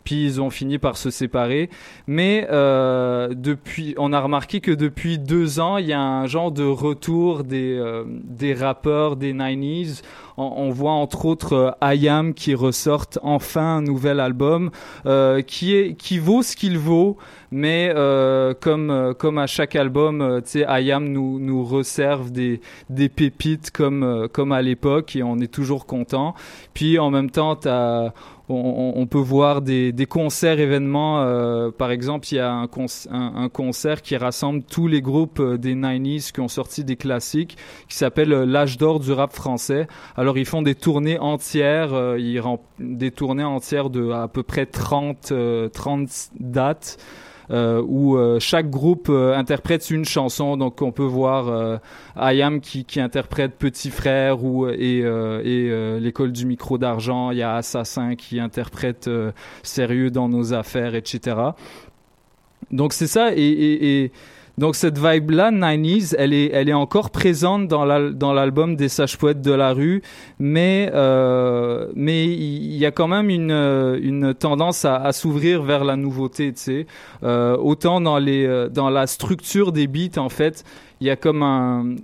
C: Puis ils ont fini par se séparer. Mais euh, depuis, on a remarqué que depuis deux ans, il y a un genre de retour des, euh, des rappeurs des 90s. On, voit entre autres euh, IAM qui ressortent enfin un nouvel album qui, est, qui vaut ce qu'il vaut. Mais comme comme à chaque album, tu sais, IAM nous nous resserve des des pépites comme comme à l'époque et on est toujours content. Puis en même temps, t'as on, on- peut voir des, des concerts événements. euh, par exemple, il y a un, un, un concert qui rassemble tous les groupes euh, des 90s qui ont sorti des classiques, qui s'appelle euh, l'âge d'or du rap français. Alors ils font des tournées entières, euh, ils des tournées entières de à peu près 30 euh, 30 dates euh, où euh, chaque groupe euh, interprète une chanson. Donc on peut voir euh, IAM qui, qui interprète Petit Frère ou et, euh, euh, l'école du micro d'argent. Il y a Assassin qui interprète euh, Sérieux dans nos affaires, etc. Donc c'est ça et, et donc cette vibe là 90s elle est elle est encore présente dans l'al- dans l'album des sages poètes de la rue mais euh, mais il y a quand même une une tendance à, à s'ouvrir vers la nouveauté tu sais. Euh, autant dans les euh, dans la structure des beats en fait il y a comme un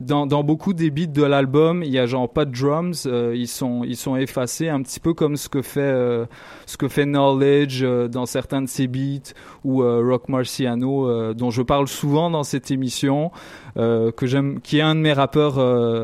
C: dans, beaucoup des beats de l'album, il y a genre pas de drums, euh, ils sont ils sont effacés un petit peu comme ce que fait euh, ce que fait Knowledge euh, dans certains de ses beats ou Rock Marciano dont je parle souvent dans cette émission que j'aime qui est un de mes rappeurs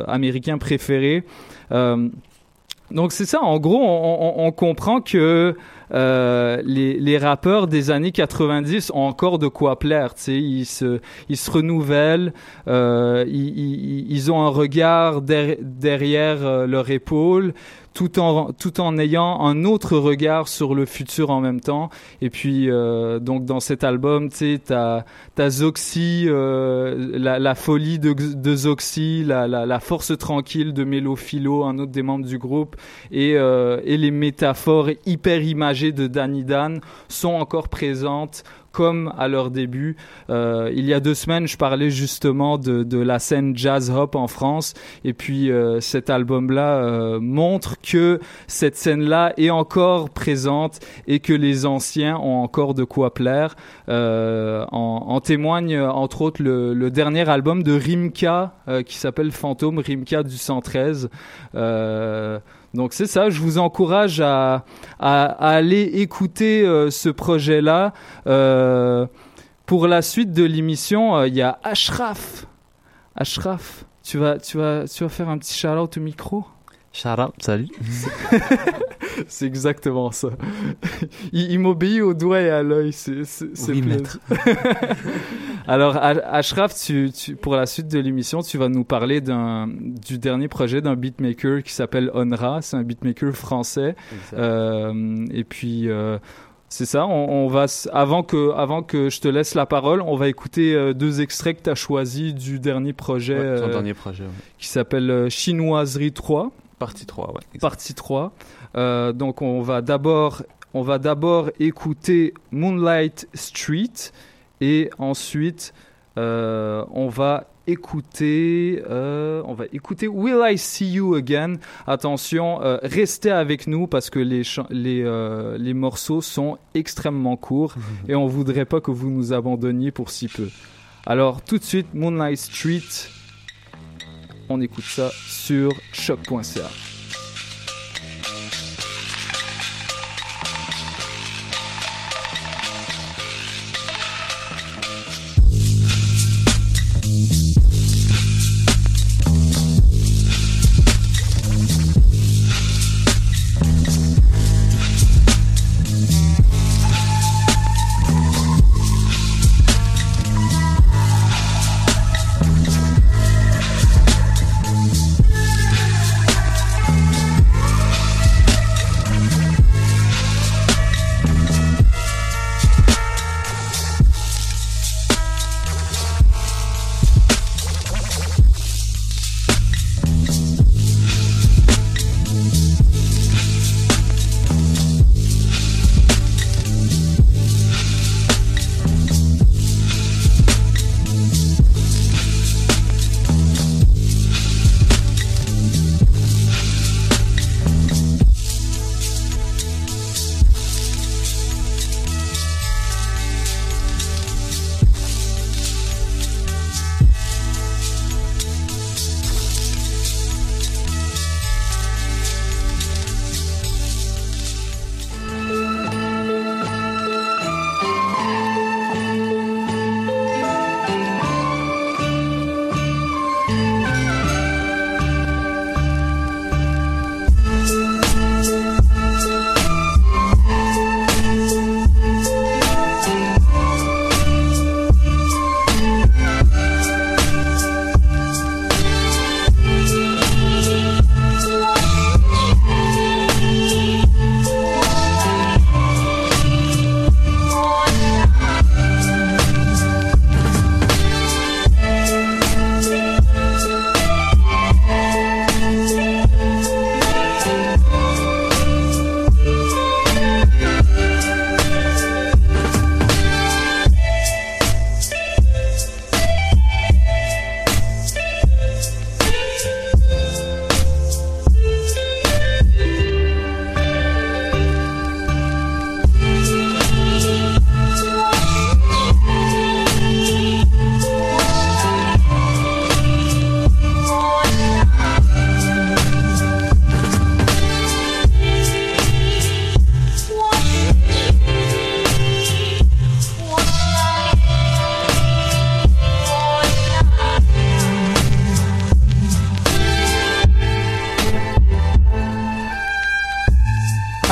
C: américains préférés. Donc c'est ça, en gros, on comprend que euh, les, les rappeurs des années 90 ont encore de quoi plaire. Tu sais, ils se, ils se renouvellent, euh, ils, ils, ils ont un regard der- derrière euh, leur épaule tout en tout en ayant un autre regard sur le futur en même temps. Et puis euh, donc dans cet album tu sais t'as t'as Zoxy euh, la, la folie de, de Zoxy la, la, la force tranquille de Mélo Philo un autre des membres du groupe et euh, et les métaphores hyper imagées de Danny Dan sont encore présentes comme à leur début. Euh, il y a deux semaines, je parlais justement de, la scène jazz hop en France, et puis euh, cet album-là euh, montre que cette scène-là est encore présente et que les anciens ont encore de quoi plaire. En, témoigne entre autres le, le dernier album de Rimka qui s'appelle Fantôme, Rimka du 113. Donc c'est ça, je vous encourage à aller écouter euh, ce projet-là. Euh, pour la suite de l'émission, euh, il y a Ashraf. Ashraf, tu vas, tu vas, tu vas faire un petit shout-out au micro?
O: Shout-out, salut.
C: C'est exactement ça. Il, il m'obéit au doigt et à l'œil. C'est,
O: Oui, maître.
C: Alors, Ashraf, tu, tu, pour la suite de l'émission, tu vas nous parler du dernier projet d'un beatmaker qui s'appelle Onra. C'est un beatmaker français. Euh, et puis, euh, c'est ça. On, on va, avant que, avant que je te laisse la parole, on va écouter euh, deux extraits que tu as choisis du dernier projet.
O: Ouais, dernier projet, ouais.
C: Qui s'appelle Chinoiserie 3.
O: Partie 3, ouais.
C: Partie 3. Euh, donc on va d'abord on va d'abord écouter Moonlight Street et ensuite euh, on va écouter euh, on va écouter Will I See You Again. Attention, euh, restez avec nous parce que les chan- les les morceaux sont extrêmement courts et on voudrait pas que vous nous abandonniez pour si peu. Alors tout de suite Moonlight Street. On écoute ça sur choc.ca.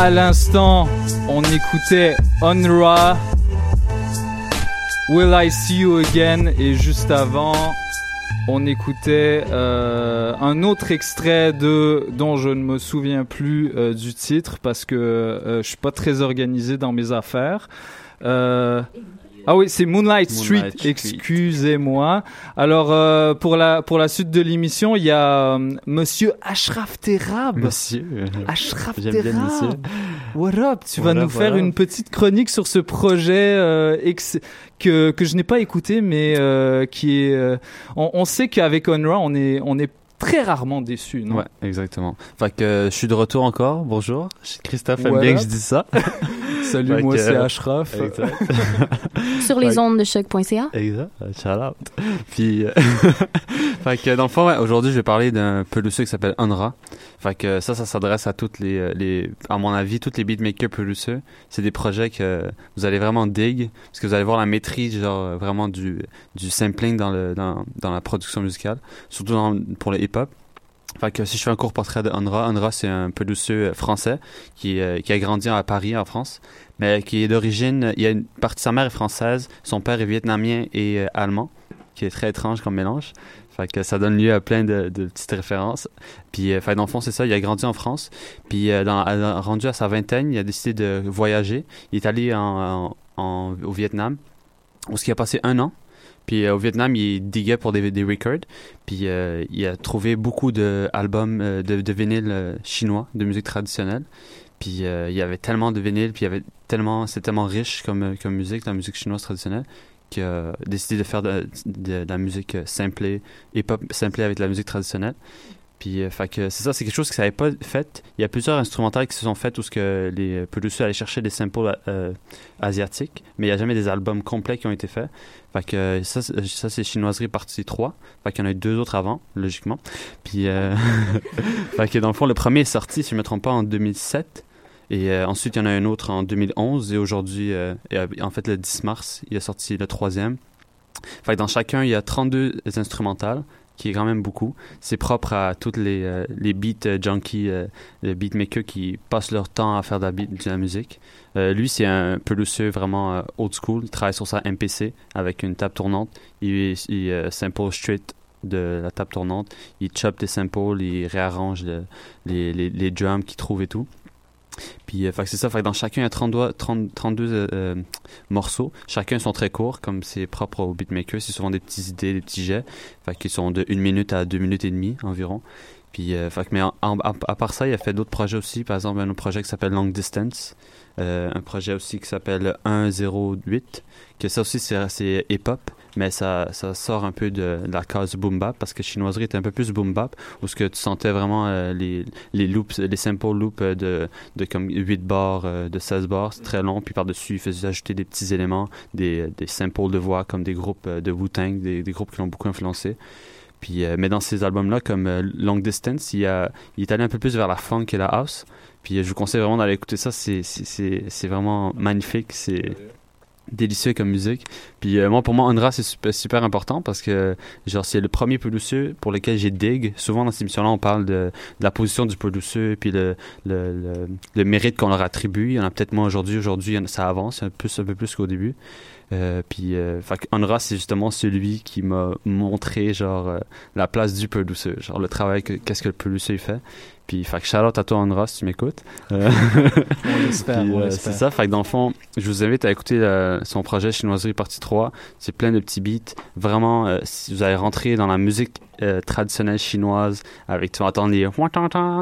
C: À l'instant, on écoutait Onra, Will I See You Again, et juste avant, on écoutait euh, un autre extrait de dont je ne me souviens plus euh, du titre parce que euh, je suis pas très organisé dans mes affaires. Euh, ah oui, c'est Moonlight Street.
O: Moonlight Street.
C: Excusez-moi. Alors euh, pour la pour la suite de l'émission, il y a euh, Monsieur Ashraf Terab.
O: Monsieur.
C: Ashraf
O: bien
C: Terab.
O: monsieur.
C: What up? Tu vas nous faire une petite chronique sur ce projet euh, ex- que que je n'ai pas écouté, mais euh, qui est. euh, on, on sait qu'avec Onra, on est on est très rarement déçu, non?
O: Ouais, exactement. Fait que euh, je suis de retour encore. Bonjour. Christophe aime bien que je dise ça.
C: Salut,
O: Fait
C: moi,
O: que,
C: c'est Ashraf.
O: Exact.
F: Sur les ondes de choc.ca.
O: Exact. Shout out. Puis, euh, fait que dans le fond, ouais, aujourd'hui, je vais parler d'un pelouseux qui s'appelle Onra. Fait que ça, ça s'adresse à toutes les, euh, les, à mon avis, toutes les beatmakers pelouseux. C'est des projets que vous allez vraiment dig, parce que vous allez voir la maîtrise, genre, euh, vraiment du, du sampling dans le, dans, dans la production musicale. Surtout pour le hip-hop. Fait que si je fais un court portrait de Onra, Onra c'est un pelouseux français qui, euh, qui a grandi à Paris en France, mais qui est d'origine, il y a une partie sa mère est française, son père est vietnamien et euh, allemand, qui est très étrange comme mélange. Que ça donne lieu à plein de, petites références. Puis, euh, fait, dans le fond, c'est ça, il a grandi en France. Puis, euh, rendu à sa vingtaine, il a décidé de voyager. Il est allé au Vietnam, où il a passé un an. Puis euh, au Vietnam, il diguait pour des, records. Puis euh, il a trouvé beaucoup d'albums de, de vinyles chinois, de musique traditionnelle. Puis il y avait tellement de vinyles, puis c'est tellement riche comme musique, la musique chinoise traditionnelle, qu'il a décidé de faire de, la musique euh, simplée, hip-hop simplée avec la musique traditionnelle. Puis, euh, que c'est ça, c'est quelque chose que ça n'avait pas fait. Il y a plusieurs instrumentales qui se sont faites où ce que les producteurs allaient chercher des samples euh, asiatiques, mais il n'y a jamais des albums complets qui ont été faits. Fait que euh, ça, ça c'est Chinoiserie partie 3. Fait qu'il y en a eu deux autres avant, logiquement. Puis, euh, que dans le fond, le premier est sorti, si je ne me trompe pas, en 2007. Et euh, ensuite, il y en a un autre en 2011. Et aujourd'hui, euh, euh, en fait, le 10 mars, il est sorti le troisième. Fait dans chacun, il y a 32 instrumentales, qui est quand même beaucoup. C'est propre à toutes les, euh, beat junkies, les beatmakers qui passent leur temps à faire de la, beat- de la musique. Lui, c'est un pelouseux vraiment old school. Il travaille sur sa MPC avec une table tournante. Il, il sample straight de la table tournante. Il chop des samples, il réarrange le- les, les, les drums qu'il trouve et tout. Puis, euh, c'est ça. Fait dans chacun, il y a 32, 30 32 euh, morceaux. Chacun sont très courts, comme c'est propre aux beatmakers. C'est souvent des petites idées, des petits jets. Fait qu'ils sont de 1 minute à 2 minutes et demie environ. Puis, euh, fait mais à, part ça, il a fait d'autres projets aussi. Par exemple, un autre projet qui s'appelle Long Distance. Euh, un projet aussi qui s'appelle 108. Que ça aussi, c'est c'est hip-hop. Mais ça, ça sort un peu de, la case boom bap parce que chinoiserie était un peu plus boom bap où ce que tu sentais vraiment euh, les, les loops, les simple loops euh, de, de comme 8 bars, euh, de 16 bars, c'est très long. Puis par-dessus, il faisait ajouter des petits éléments, des, des samples de voix comme des groupes de Wu-Tang, des, groupes qui l'ont beaucoup influencé. Puis, mais dans ces albums-là, comme euh, Long Distance, il, a, est allé un peu plus vers la funk et la house. Puis je vous conseille vraiment d'aller écouter ça. C'est vraiment magnifique. C'est délicieux comme musique. Puis euh, moi, pour moi, Onra, c'est super, important parce que genre c'est le premier pelouseux pour lequel j'ai dig. Souvent dans cette émission-là, on parle de, la position du pelouseux puis le, le, le, mérite qu'on leur attribue. Il y en a peut-être moins aujourd'hui. Aujourd'hui, ça avance un peu plus qu'au début. Euh, puis euh, fait que Onra, c'est justement celui qui m'a montré genre euh, la place du pelouseux, genre le travail que qu'est-ce que le pelouseux fait. Puis fait que shout out à toi Onra si tu m'écoutes. Euh, euh, c'est ça, fait que dans le fond, je vous invite à écouter euh, son projet Chinoiserie partie 3. C'est plein de petits beats. Vraiment, euh, si vous allez rentrer dans la musique euh, traditionnelle chinoise, avec tu les,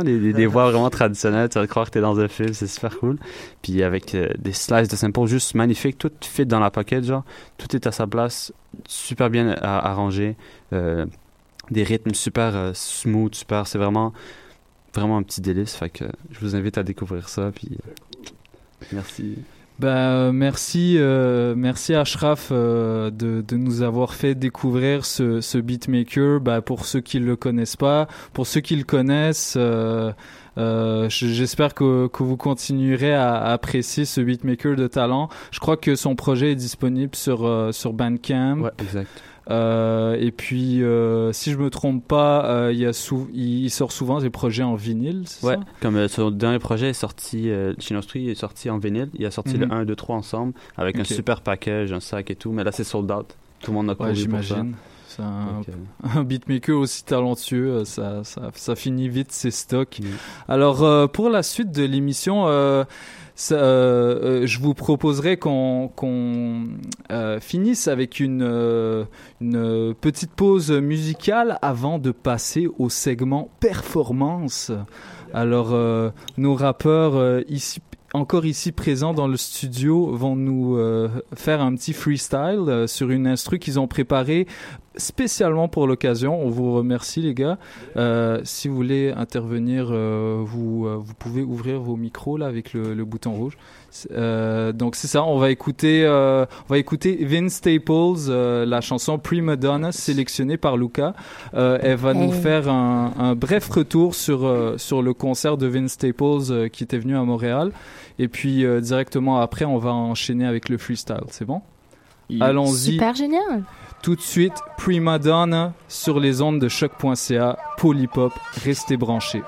O: les, les, les voix vraiment traditionnelles, tu vas croire que t'es dans un film, c'est super cool. Puis avec euh, des slices de samples juste magnifiques, tout fit dans la pocket, genre, tout est à sa place, super bien a- arrangé, euh, des rythmes super euh, smooth, super, c'est vraiment vraiment un petit délice, fait que je vous invite à découvrir ça, puis euh, merci.
C: Ben, euh, merci, euh, merci Ashraf euh, de, de nous avoir fait découvrir ce, ce beatmaker. Ben, pour ceux qui le connaissent pas, pour ceux qui le connaissent, euh, Euh, J'espère que, que vous continuerez à, à apprécier ce beatmaker de talent. Je crois que son projet est disponible sur, euh, sur Bandcamp.
O: Ouais, exact.
C: Euh, et puis, euh, si je me trompe pas, euh, il, y a sou- il, il sort souvent des projets en vinyle, c'est
O: Ouais,
C: ça?
O: comme son dernier projet est sorti, Chinostri est sorti en vinyle. Il a sorti
C: Mhm.
O: le 1, 2, 3 ensemble avec un super package, un sac et tout. Mais là, c'est sold out. Tout le monde a couru
C: Ouais, j'imagine. C'est un, un beatmaker aussi talentueux, ça, ça, ça finit vite ses stocks. Alors, euh, pour la suite de l'émission, euh, euh, euh, je vous proposerais qu'on euh, finisse avec une, petite pause musicale avant de passer au segment performance. Alors, nos rappeurs ici encore ici présents dans le studio vont nous euh, faire un petit freestyle euh, sur une instru qu'ils ont préparée spécialement pour l'occasion. On vous remercie les gars. Euh, si vous voulez intervenir, vous, vous pouvez ouvrir vos micros là avec le, le bouton rouge. Donc c'est ça, on va écouter, on va écouter Vince Staples, la chanson Prima Donna sélectionnée par Luca. Elle va nous faire un, un bref retour sur, sur le concert de Vince Staples qui était venu à Montréal. Et puis euh, directement après, on va enchaîner avec le freestyle. C'est bon Allons-y.
F: Super génial.
C: Tout de suite, Prima Donna sur les ondes de choc.ca, Polypop, restez branchés.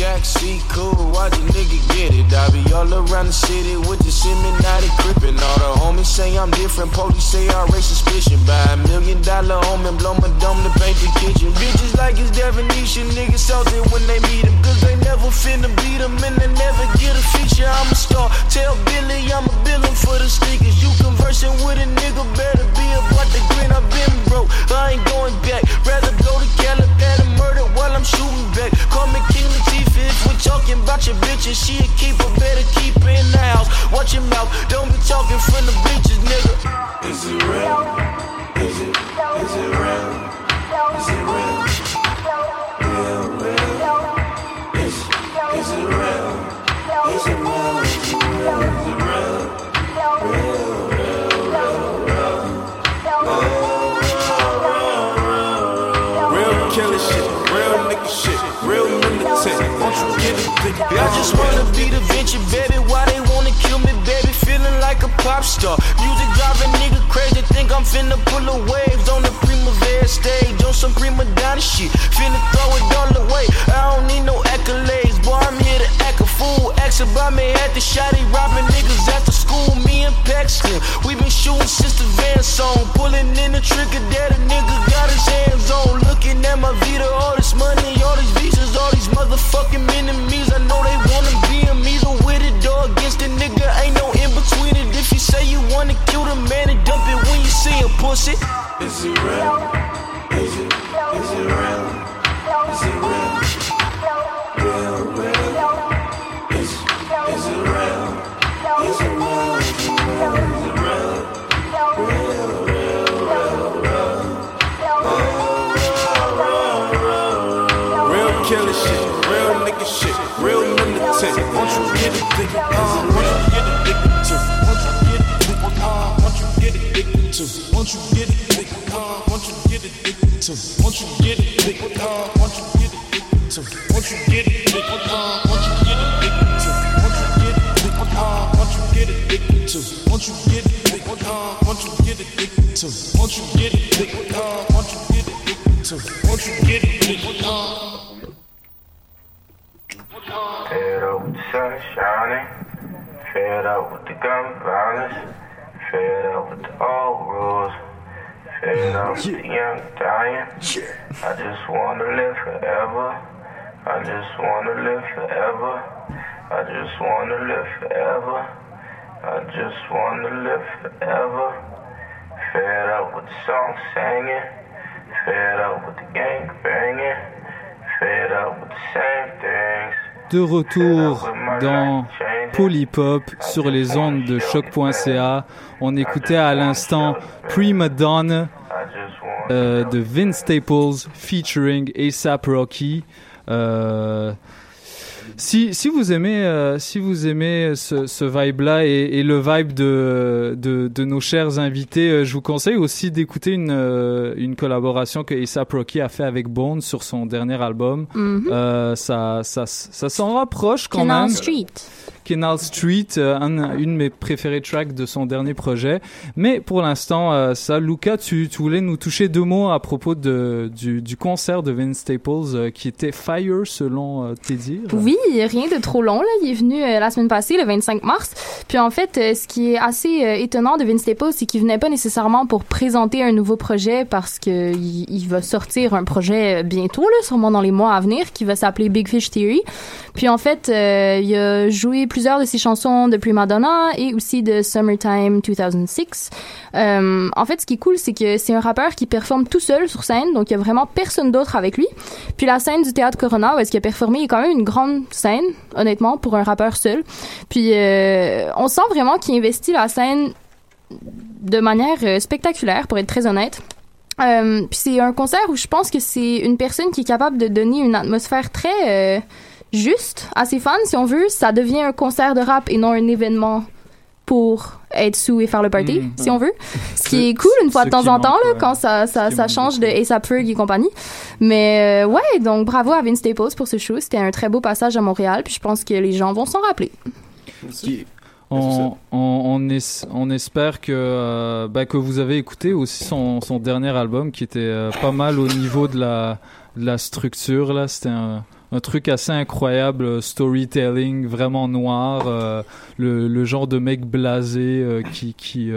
D: Kat, see cool, watch a nigga get it. I be all around the city with the Seminati crippin'. All the homies say I'm different, police say I raise suspicion. Buy a million dollar home and blow my dome to paint the kitchen. Bitches like it's definition, niggas salty when they meet 'em, Cause they never finna beat 'em and they never get a feature. I'm a star, tell Billy I'm a billin' for the stickers. You conversing with a nigga, better be about the green. I've been broke, I ain't going back. Rather go to Cali than a murder while I'm shooting back. Call me King Latifah if we're talking about your bitches. She a keeper, better keep her in the house. Watch your mouth, don't be talking from the bleachers, nigga. Is it real? Is it? Is it real? I just wanna be the venture, baby. Why they wanna kill me, baby? Feeling like a pop star. Music driving nigga crazy. Think I'm finna pull a waves on the Primavera stage. On some prima donna shit. Finna throw it all away. I don't need no accolades. Boy, I'm here to act a fool. Ask about me at the shotty. Robbing niggas after school. Me and Paxton. we been shooting since the van song. Pulling in the trigger that a nigga got his hands on. Looking at my Vita. All this money, all these visas, all these motherfucking enemies. I know they wanna be them either with it or against it, nigga. Ain't no in between it. If you say you wanna kill the man and dump it when you see him, pussy. Is it real? Get it, dick? Uh, won't you get it, dick? To? Won't you get it, dick? Uh, won't you get it, dick? To? Won't you get it, dick? Uh, won't you get it, dick? To? Won't you get it, dick? Uh, won't you get it, dick? To? Won't you get it, dick? Uh, won't you get it, dick? To? Won't you get it, dick? Uh, won't you get it, dick? To? Won't you get it, dick? Uh, won't you get it, dick? To? Won't you get it, dick? Uh, won't you get it, dick? To? Won't you get it,
P: sun shining, fed up with the gun violence, fed up with the old rules, fed up with the young dying. I just wanna live forever. I just wanna live forever. I just wanna live forever. I just wanna live forever. Fed up with the song singing, fed up with the gang banging, fed up with the same things.
C: De retour dans Polypop sur les ondes de choc.ca. On écoutait à l'instant Prima Donna euh, de Vince Staples featuring ASAP Rocky. Euh, Si, si vous aimez, euh, si vous aimez ce, ce vibe-là et, et le vibe de, de, de nos chers invités, euh, je vous conseille aussi d'écouter une, euh, une collaboration que A$AP Rocky a fait avec Bones sur son dernier album.
F: Mhm.
C: Euh, ça, ça, ça s'en rapproche quand
F: Canal
C: même.
F: Street.
C: Canal Street, euh, un- une de mes préférées tracks de son dernier projet. Mais pour l'instant, euh, ça, Luca, tu, voulais nous toucher deux mots à propos de, du, concert de Vince Staples euh, qui était Fire selon tes dires.
F: Oui, rien de trop long. Là. Il est venu la semaine passée, le 25 mars. Puis en fait, ce qui est assez étonnant de Vince Staples, c'est qu'il venait pas nécessairement pour présenter un nouveau projet parce que il, il va sortir un projet bientôt, là, sûrement dans les mois à venir, qui va s'appeler Big Fish Theory. Puis en fait, il a joué de ses chansons de Prima Donna et aussi de Summertime 2006. Euh, en fait, ce qui est cool, c'est que c'est un rappeur qui performe tout seul sur scène, donc il y a vraiment personne d'autre avec lui. Puis la scène du théâtre Corona, où est-ce qu'il a performé, est quand même une grande scène, honnêtement, pour un rappeur seul. Puis euh, on sent vraiment qu'il investit la scène de manière euh, spectaculaire, pour être très honnête. Puis c'est un concert où je pense que c'est une personne qui est capable de donner une atmosphère très juste à ses fans, si on veut. Ça devient un concert de rap et non un événement pour être sous et faire le party,
C: Mm.
F: si on veut. Ce qui est cool une fois de temps en temps, là, quand ça, ça, ça change de A$AP Ferg et compagnie. Mais euh, ouais, donc bravo à Vince Staples pour ce show. C'était un très beau passage à Montréal, puis je pense que les gens vont s'en rappeler.
C: On, on, on, es- on espère que, euh, bah, que vous avez écouté aussi son, son dernier album qui était euh, pas mal au niveau de la, de la structure. là. C'était un, un truc assez incroyable, euh, storytelling vraiment noir, euh, le, le genre de mec blasé euh, qui, qui,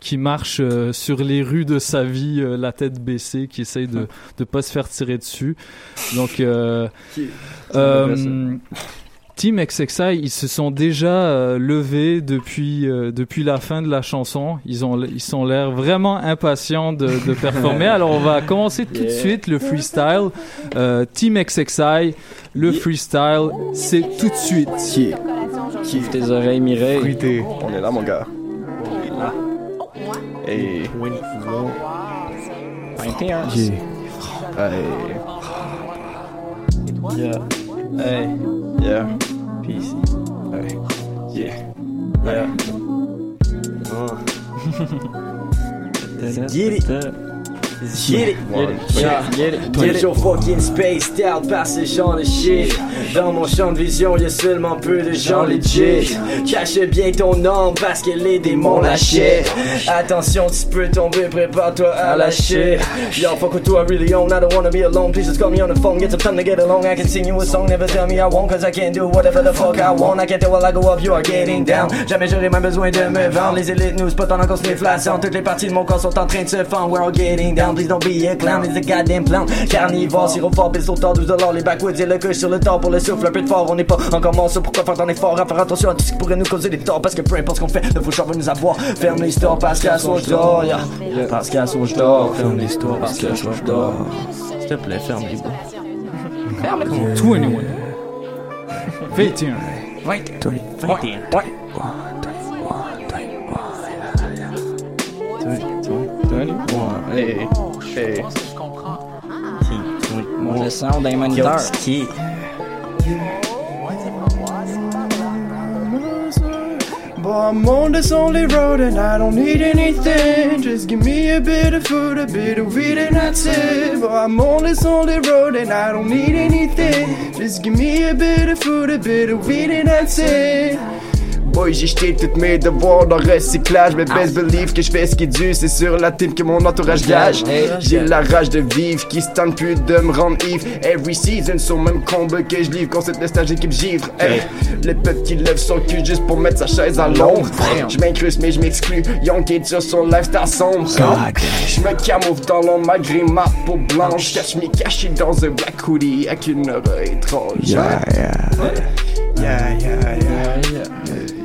C: qui marche sur les rues de sa vie, la tête baissée, qui essaye de ne pas se faire tirer dessus. Donc, Team XXI, ils se sont déjà euh, levés depuis euh, depuis la fin de la chanson. Ils ont ils sont l'air vraiment impatients de, de performer. Alors on va commencer tout de suite le freestyle. Euh, Team XXI, le freestyle, c'est tout de suite.
H: Kiffe tes oreilles, Mireille.
G: On est là, mon gars. Hey.
H: 21.
G: Yeah. Hey.
H: Yeah. Hey.
G: Yeah.
H: Peace.
G: Hey. Yeah.
H: Yeah. Oh.
Q: Get it. Get it.
H: Yeah. Get it.
Q: Get your fucking spaced out par ce genre de shit. Dans mon champ de vision, y'a seulement peu de gens legit. Cache bien ton nom parce que les démons lâchaient. Attention, tu peux tomber, prépare-toi à lâcher. Yo, fuck with who I really own. I don't wanna be alone. Please just call me on the phone. Get some time to get along. I can sing you a song. Never tell me I won't, cause I can't do whatever the fuck I want. I can't tell while I go up, you are getting down. Jamais j'aurai même besoin de me vendre. Les élites nous spot pendant qu'on se l'inflation. Toutes les parties de mon corps sont en train de se fendre. We're all getting down. Please don't be a clown. It's a goddamn clown. Carnivore, pile sur tard, 12 dollars. Les backwoods et le cush sur le temps pour le souffle. Un peu de fort, on n'est pas encore mort. Pourquoi faire ton effort à faire attention à tout ce qui pourrait nous causer des torts? Parce que peu importe ce qu'on fait, le chat va nous avoir. Ferme les stores parce qu'à son je dors. yeah. Parce qu'à son je dors. Ferme les stores parce qu'à son je dors. S'il te plaît, ferme les bouts. Ferme les
C: 21. 21.
Q: 21.
G: Hey. Hey.
H: Mon le sound d'un moniteur.
N: But I'm on this only road and I don't need anything. Just give me a bit of food, a bit of weed, and that's it. But I'm on this only road and I don't need anything. Just give me a bit of food, a bit of weed, and that's it. Boy, j'ai jeté toutes mes devoirs dans le recyclage. Mais best believe que je fais ce qui est dû. C'est sur la team que mon entourage gage. J'ai la rage de vivre qui se tente plus de me rendre ivre. Every season, sur le même combat que je livre. Concept de stage équipe givre. Hey, le peuple qui lève son cul juste pour mettre sa chaise à l'ombre. Je m'incruste, mais je m'exclus. Young est sur son lifestyle sombre. Je me camoufle dans l'ombre malgré ma peau blanche. Cache mes caché dans un black hoodie avec une oreille étrange.
G: Yeah,
N: yeah, yeah, yeah.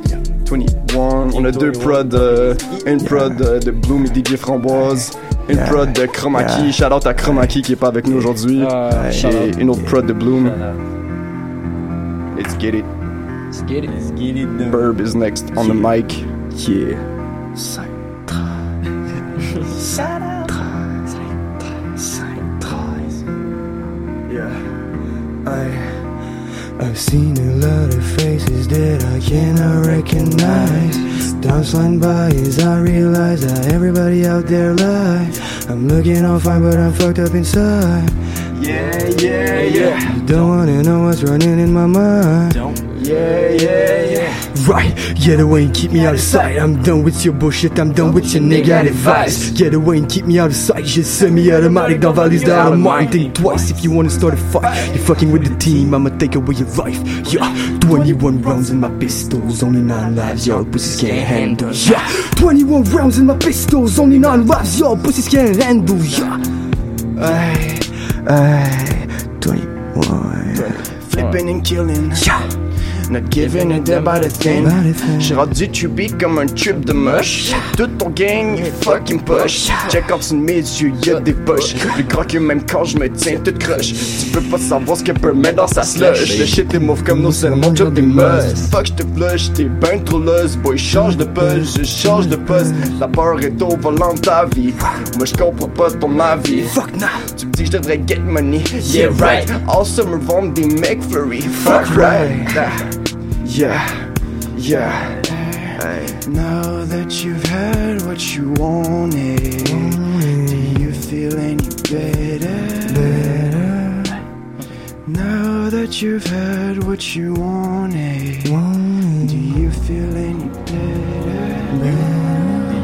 G: 21. On a deux prods, euh, une prod euh, de Bloom et DJ Framboise, une
N: Yeah.
G: prod de Chroma Key. Shout out à Chroma Key qui est pas avec nous aujourd'hui.
H: shout
G: et une autre prod de Bloom. Let's get it.
H: Let's get it. Let's get it.
G: Burb is next on the mic. Yeah.
N: Yeah. Aye.
I: I've seen a lot of faces that I cannot recognize. Time sliding by as I realize that everybody out there lies. I'm looking all fine, but I'm fucked up inside.
Q: Yeah, yeah, yeah.
I: You don't wanna know what's running in my mind. Don't.
Q: Yeah, yeah, yeah.
I: Right, get away and keep me out of sight. I'm done with your bullshit, I'm done with your negative vibes. Get away and keep me out of sight. Just semi-automatic dans valise dynamite. Think twice if you wanna start a fight. You're fucking with the team, I'ma take away your life. Yeah, 21 rounds in my pistols, only 9 lives, y'all pussies can't handle. Yeah, 21 rounds in my pistols, only 9 lives, y'all pussies can't handle. Yeah, ay, ay, 21.
Q: Flipping and killing. Not giving a damn about a thing. J'ai rendu comme un tube de moche. Toute ton gang est fucking poche. Check de mes yeux, y'a des poches. Plus grand que même quand je me tiens toute croche. Tu peux pas savoir ce que peut mettre dans sa slush. Le shit est mauve comme nos selles, mon job des must. Fuck, j'te flush, t'es ben trop. Boy, change de poste, je change de poste. La peur est au volant de ta vie. Moi, je comprends pas ton avis. Fuck, nah. Tu me dis que je devrais get money. Yeah, right. All summer vendre des McFlurry. Fuck, right. Nah. Yeah, yeah.
I: Now that you've had what you wanted, do mm. you feel any better? Better? Now that you've had what you wanted, do you feel any better?
Q: Do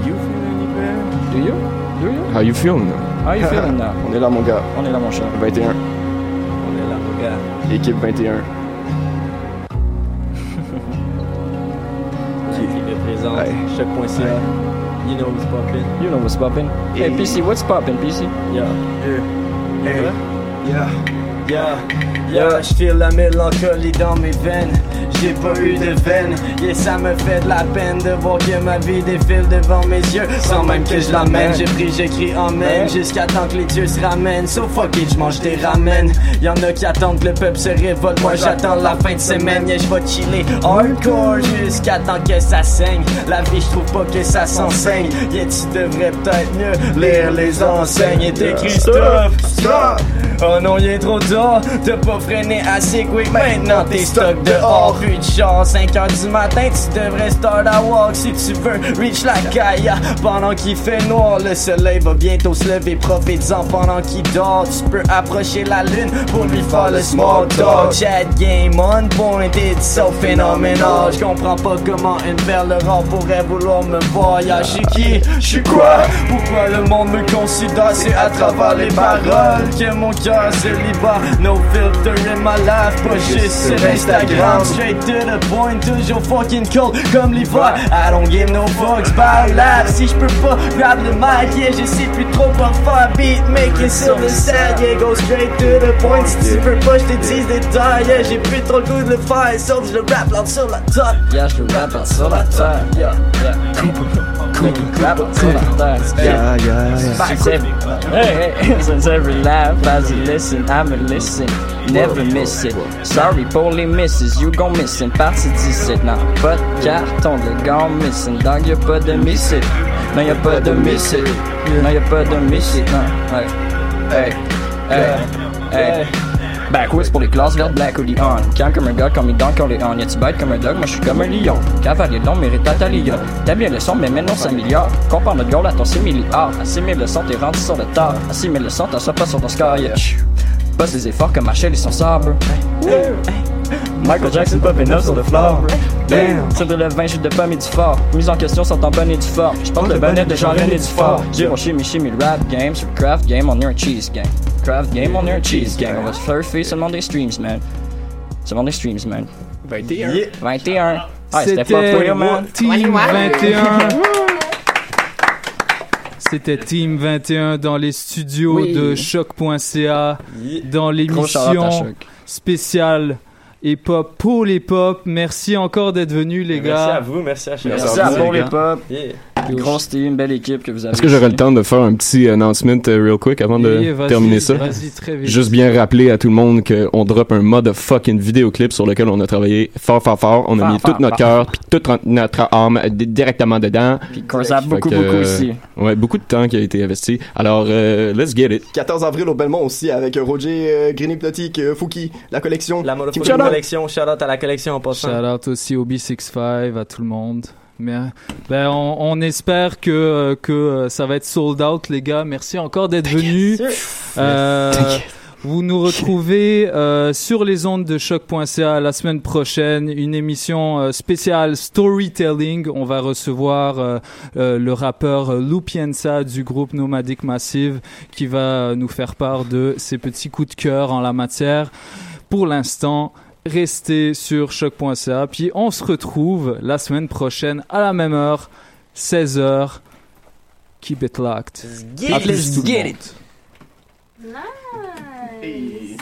Q: you feel any better?
H: Do you? Do you?
J: How you feeling now?
H: How you feeling now?
G: On est là, mon gars.
H: On est là, mon cher.
G: 21.
Q: On est là, mon gars.
G: Équipe 21.
E: Représente choc.ca. You know what's poppin'.
H: You know what's poppin'. Hey, PC, what's poppin', PC?
E: Yeah.
Q: Hey, yeah, yeah, yeah, je file la mélancolie dans mes veines. J'ai pas eu de veine, yeah, ça me fait de la peine de voir que ma vie défile devant mes yeux. Sans même que je l'amène, j'ai pris, j'écris amen. Jusqu'à temps que les dieux se ramènent. So fuck it, j'mange des ramen. Y'en a qui attendent que le peuple se révolte. Moi j'attends la fin de semaine, yeah, j'vais chiller hardcore jusqu'à temps que ça saigne. La vie, j'trouve pas que ça s'enseigne. Yeah, tu devrais peut-être mieux lire les enseignes. Et t'es Christophe, stop! Oh non, il est trop tard, t'as pas freiné assez quick. Maintenant t'es stock dehors, rue de char, 5 heures du matin, tu devrais start à walk si tu veux reach la caille. Pendant qu'il fait noir, le soleil va bientôt se lever, profites-en pendant qu'il dort. Tu peux approcher la lune pour lui faire le small talk. Chat game on point, it's so phénoménal. J'comprends pas comment une perle rare pourrait vouloir me voir. Yeah, j'suis qui, j'suis quoi? Pourquoi le monde me considère? C'est à travers les paroles que mon cœur se libère. No filter in my life, pas juste sur Instagram. Straight to the point, toujours fucking cold comme l'hiver. I don't give no fucks about life. Si j'peux pas grab le mic, yeah, je sais plus trop quoi faire. Beat making sur le set, yeah, go straight to the point. Si tu peux pas, j'te dis des détails, yeah, j'ai plus trop le goût de le faire. Sauf je le rap là sur la top.
H: Yeah, je le rap là sur la terre. Yeah, yeah. Rap là sur la terre.
I: Yeah, yeah, yeah.
H: Since every, hey, hey, since every life as you listen, I'ma listen, never miss it. Sorry pour les misses, you gon' miss it. Partie 17, non, pas de carton, le gars missing. Dog, y'a pas de miss it. Non, y'a pas de miss it. Non, y'a pas de miss it, non. Ouais. Hey, hey, hey. Backwards pour les classes vertes black ou Leon. Calme comme un gars, comme il donne quand les on. Y'a-tu bête comme un dog, moi j'suis comme un lion. Cavalier long, mérite ta talia. T'as bien le son, mais maintenant ça milliard. Compare notre goal à ton 6 milliards. À 6 000 le son, t'es rendu sur le tard. À 6 000 le son, t'en sois pas sur ton sky. Bosse les efforts comme Marshall et son sabre. Michael Jackson popping up sur le floor. Damn. Sur de le vin, j'suis de pomme et du fort. Mise en question sur ton bon et du fort. J'porte le bonnet de genre et du fort. J'ai mon chimie, chimie, rap game. Sur le craft game, on est un cheese game. Craft game, on un cheese game. On va surfer seulement des streams, man. Seulement des streams, man.
G: 21.
H: 21. Ah, c'était pas pour man.
C: Team 21. C'était Team 21 dans les studios
H: Oui.
C: de choc.ca dans
H: shout-out à
C: l'émission spéciale hip-hop pour les pop. Merci encore d'être venus les
E: Merci
C: gars.
E: à vous, merci à chacun.
H: Merci à pour les pop.
E: Yeah.
H: Grosse team, belle équipe que vous avez.
J: Est-ce que j'aurais le temps de faire un petit announcement euh, real quick avant de terminer ça?
C: vas-y, très vite.
J: Juste bien rappeler à tout le monde qu'on drop un motherfucking vidéoclip sur lequel on a travaillé fort, fort, fort. On a
H: Fort,
J: mis
H: fort,
J: tout notre cœur, puis toute notre âme di- directement dedans.
H: Puis qu'on
J: Fait
H: beaucoup,
J: que,
H: beaucoup
J: euh,
H: aussi.
J: Ouais, beaucoup de temps qui a été investi. Alors, euh, let's get it.
R: 14 avril au Belmont aussi avec Roger euh, Green euh, Fouki, la collection.
E: La collection, shout out à la collection en passant.
C: Shout out aussi au B65, à tout le monde. Mais, ben, on, on espère que, euh, que euh, ça va être sold out, les gars. Merci encore d'être venus. Euh, vous nous retrouvez euh, sur les ondes de choc.ca la semaine prochaine, une émission euh, spéciale storytelling. On va recevoir euh, euh, le rappeur Lupienza du groupe Nomadic Massive qui va nous faire part de ses petits coups de cœur en la matière. Pour l'instant, restez sur choc.ca. Puis on se retrouve la semaine prochaine à la même heure, 16h. Keep it locked.
E: get let's
C: tout
E: get it.
F: Nice.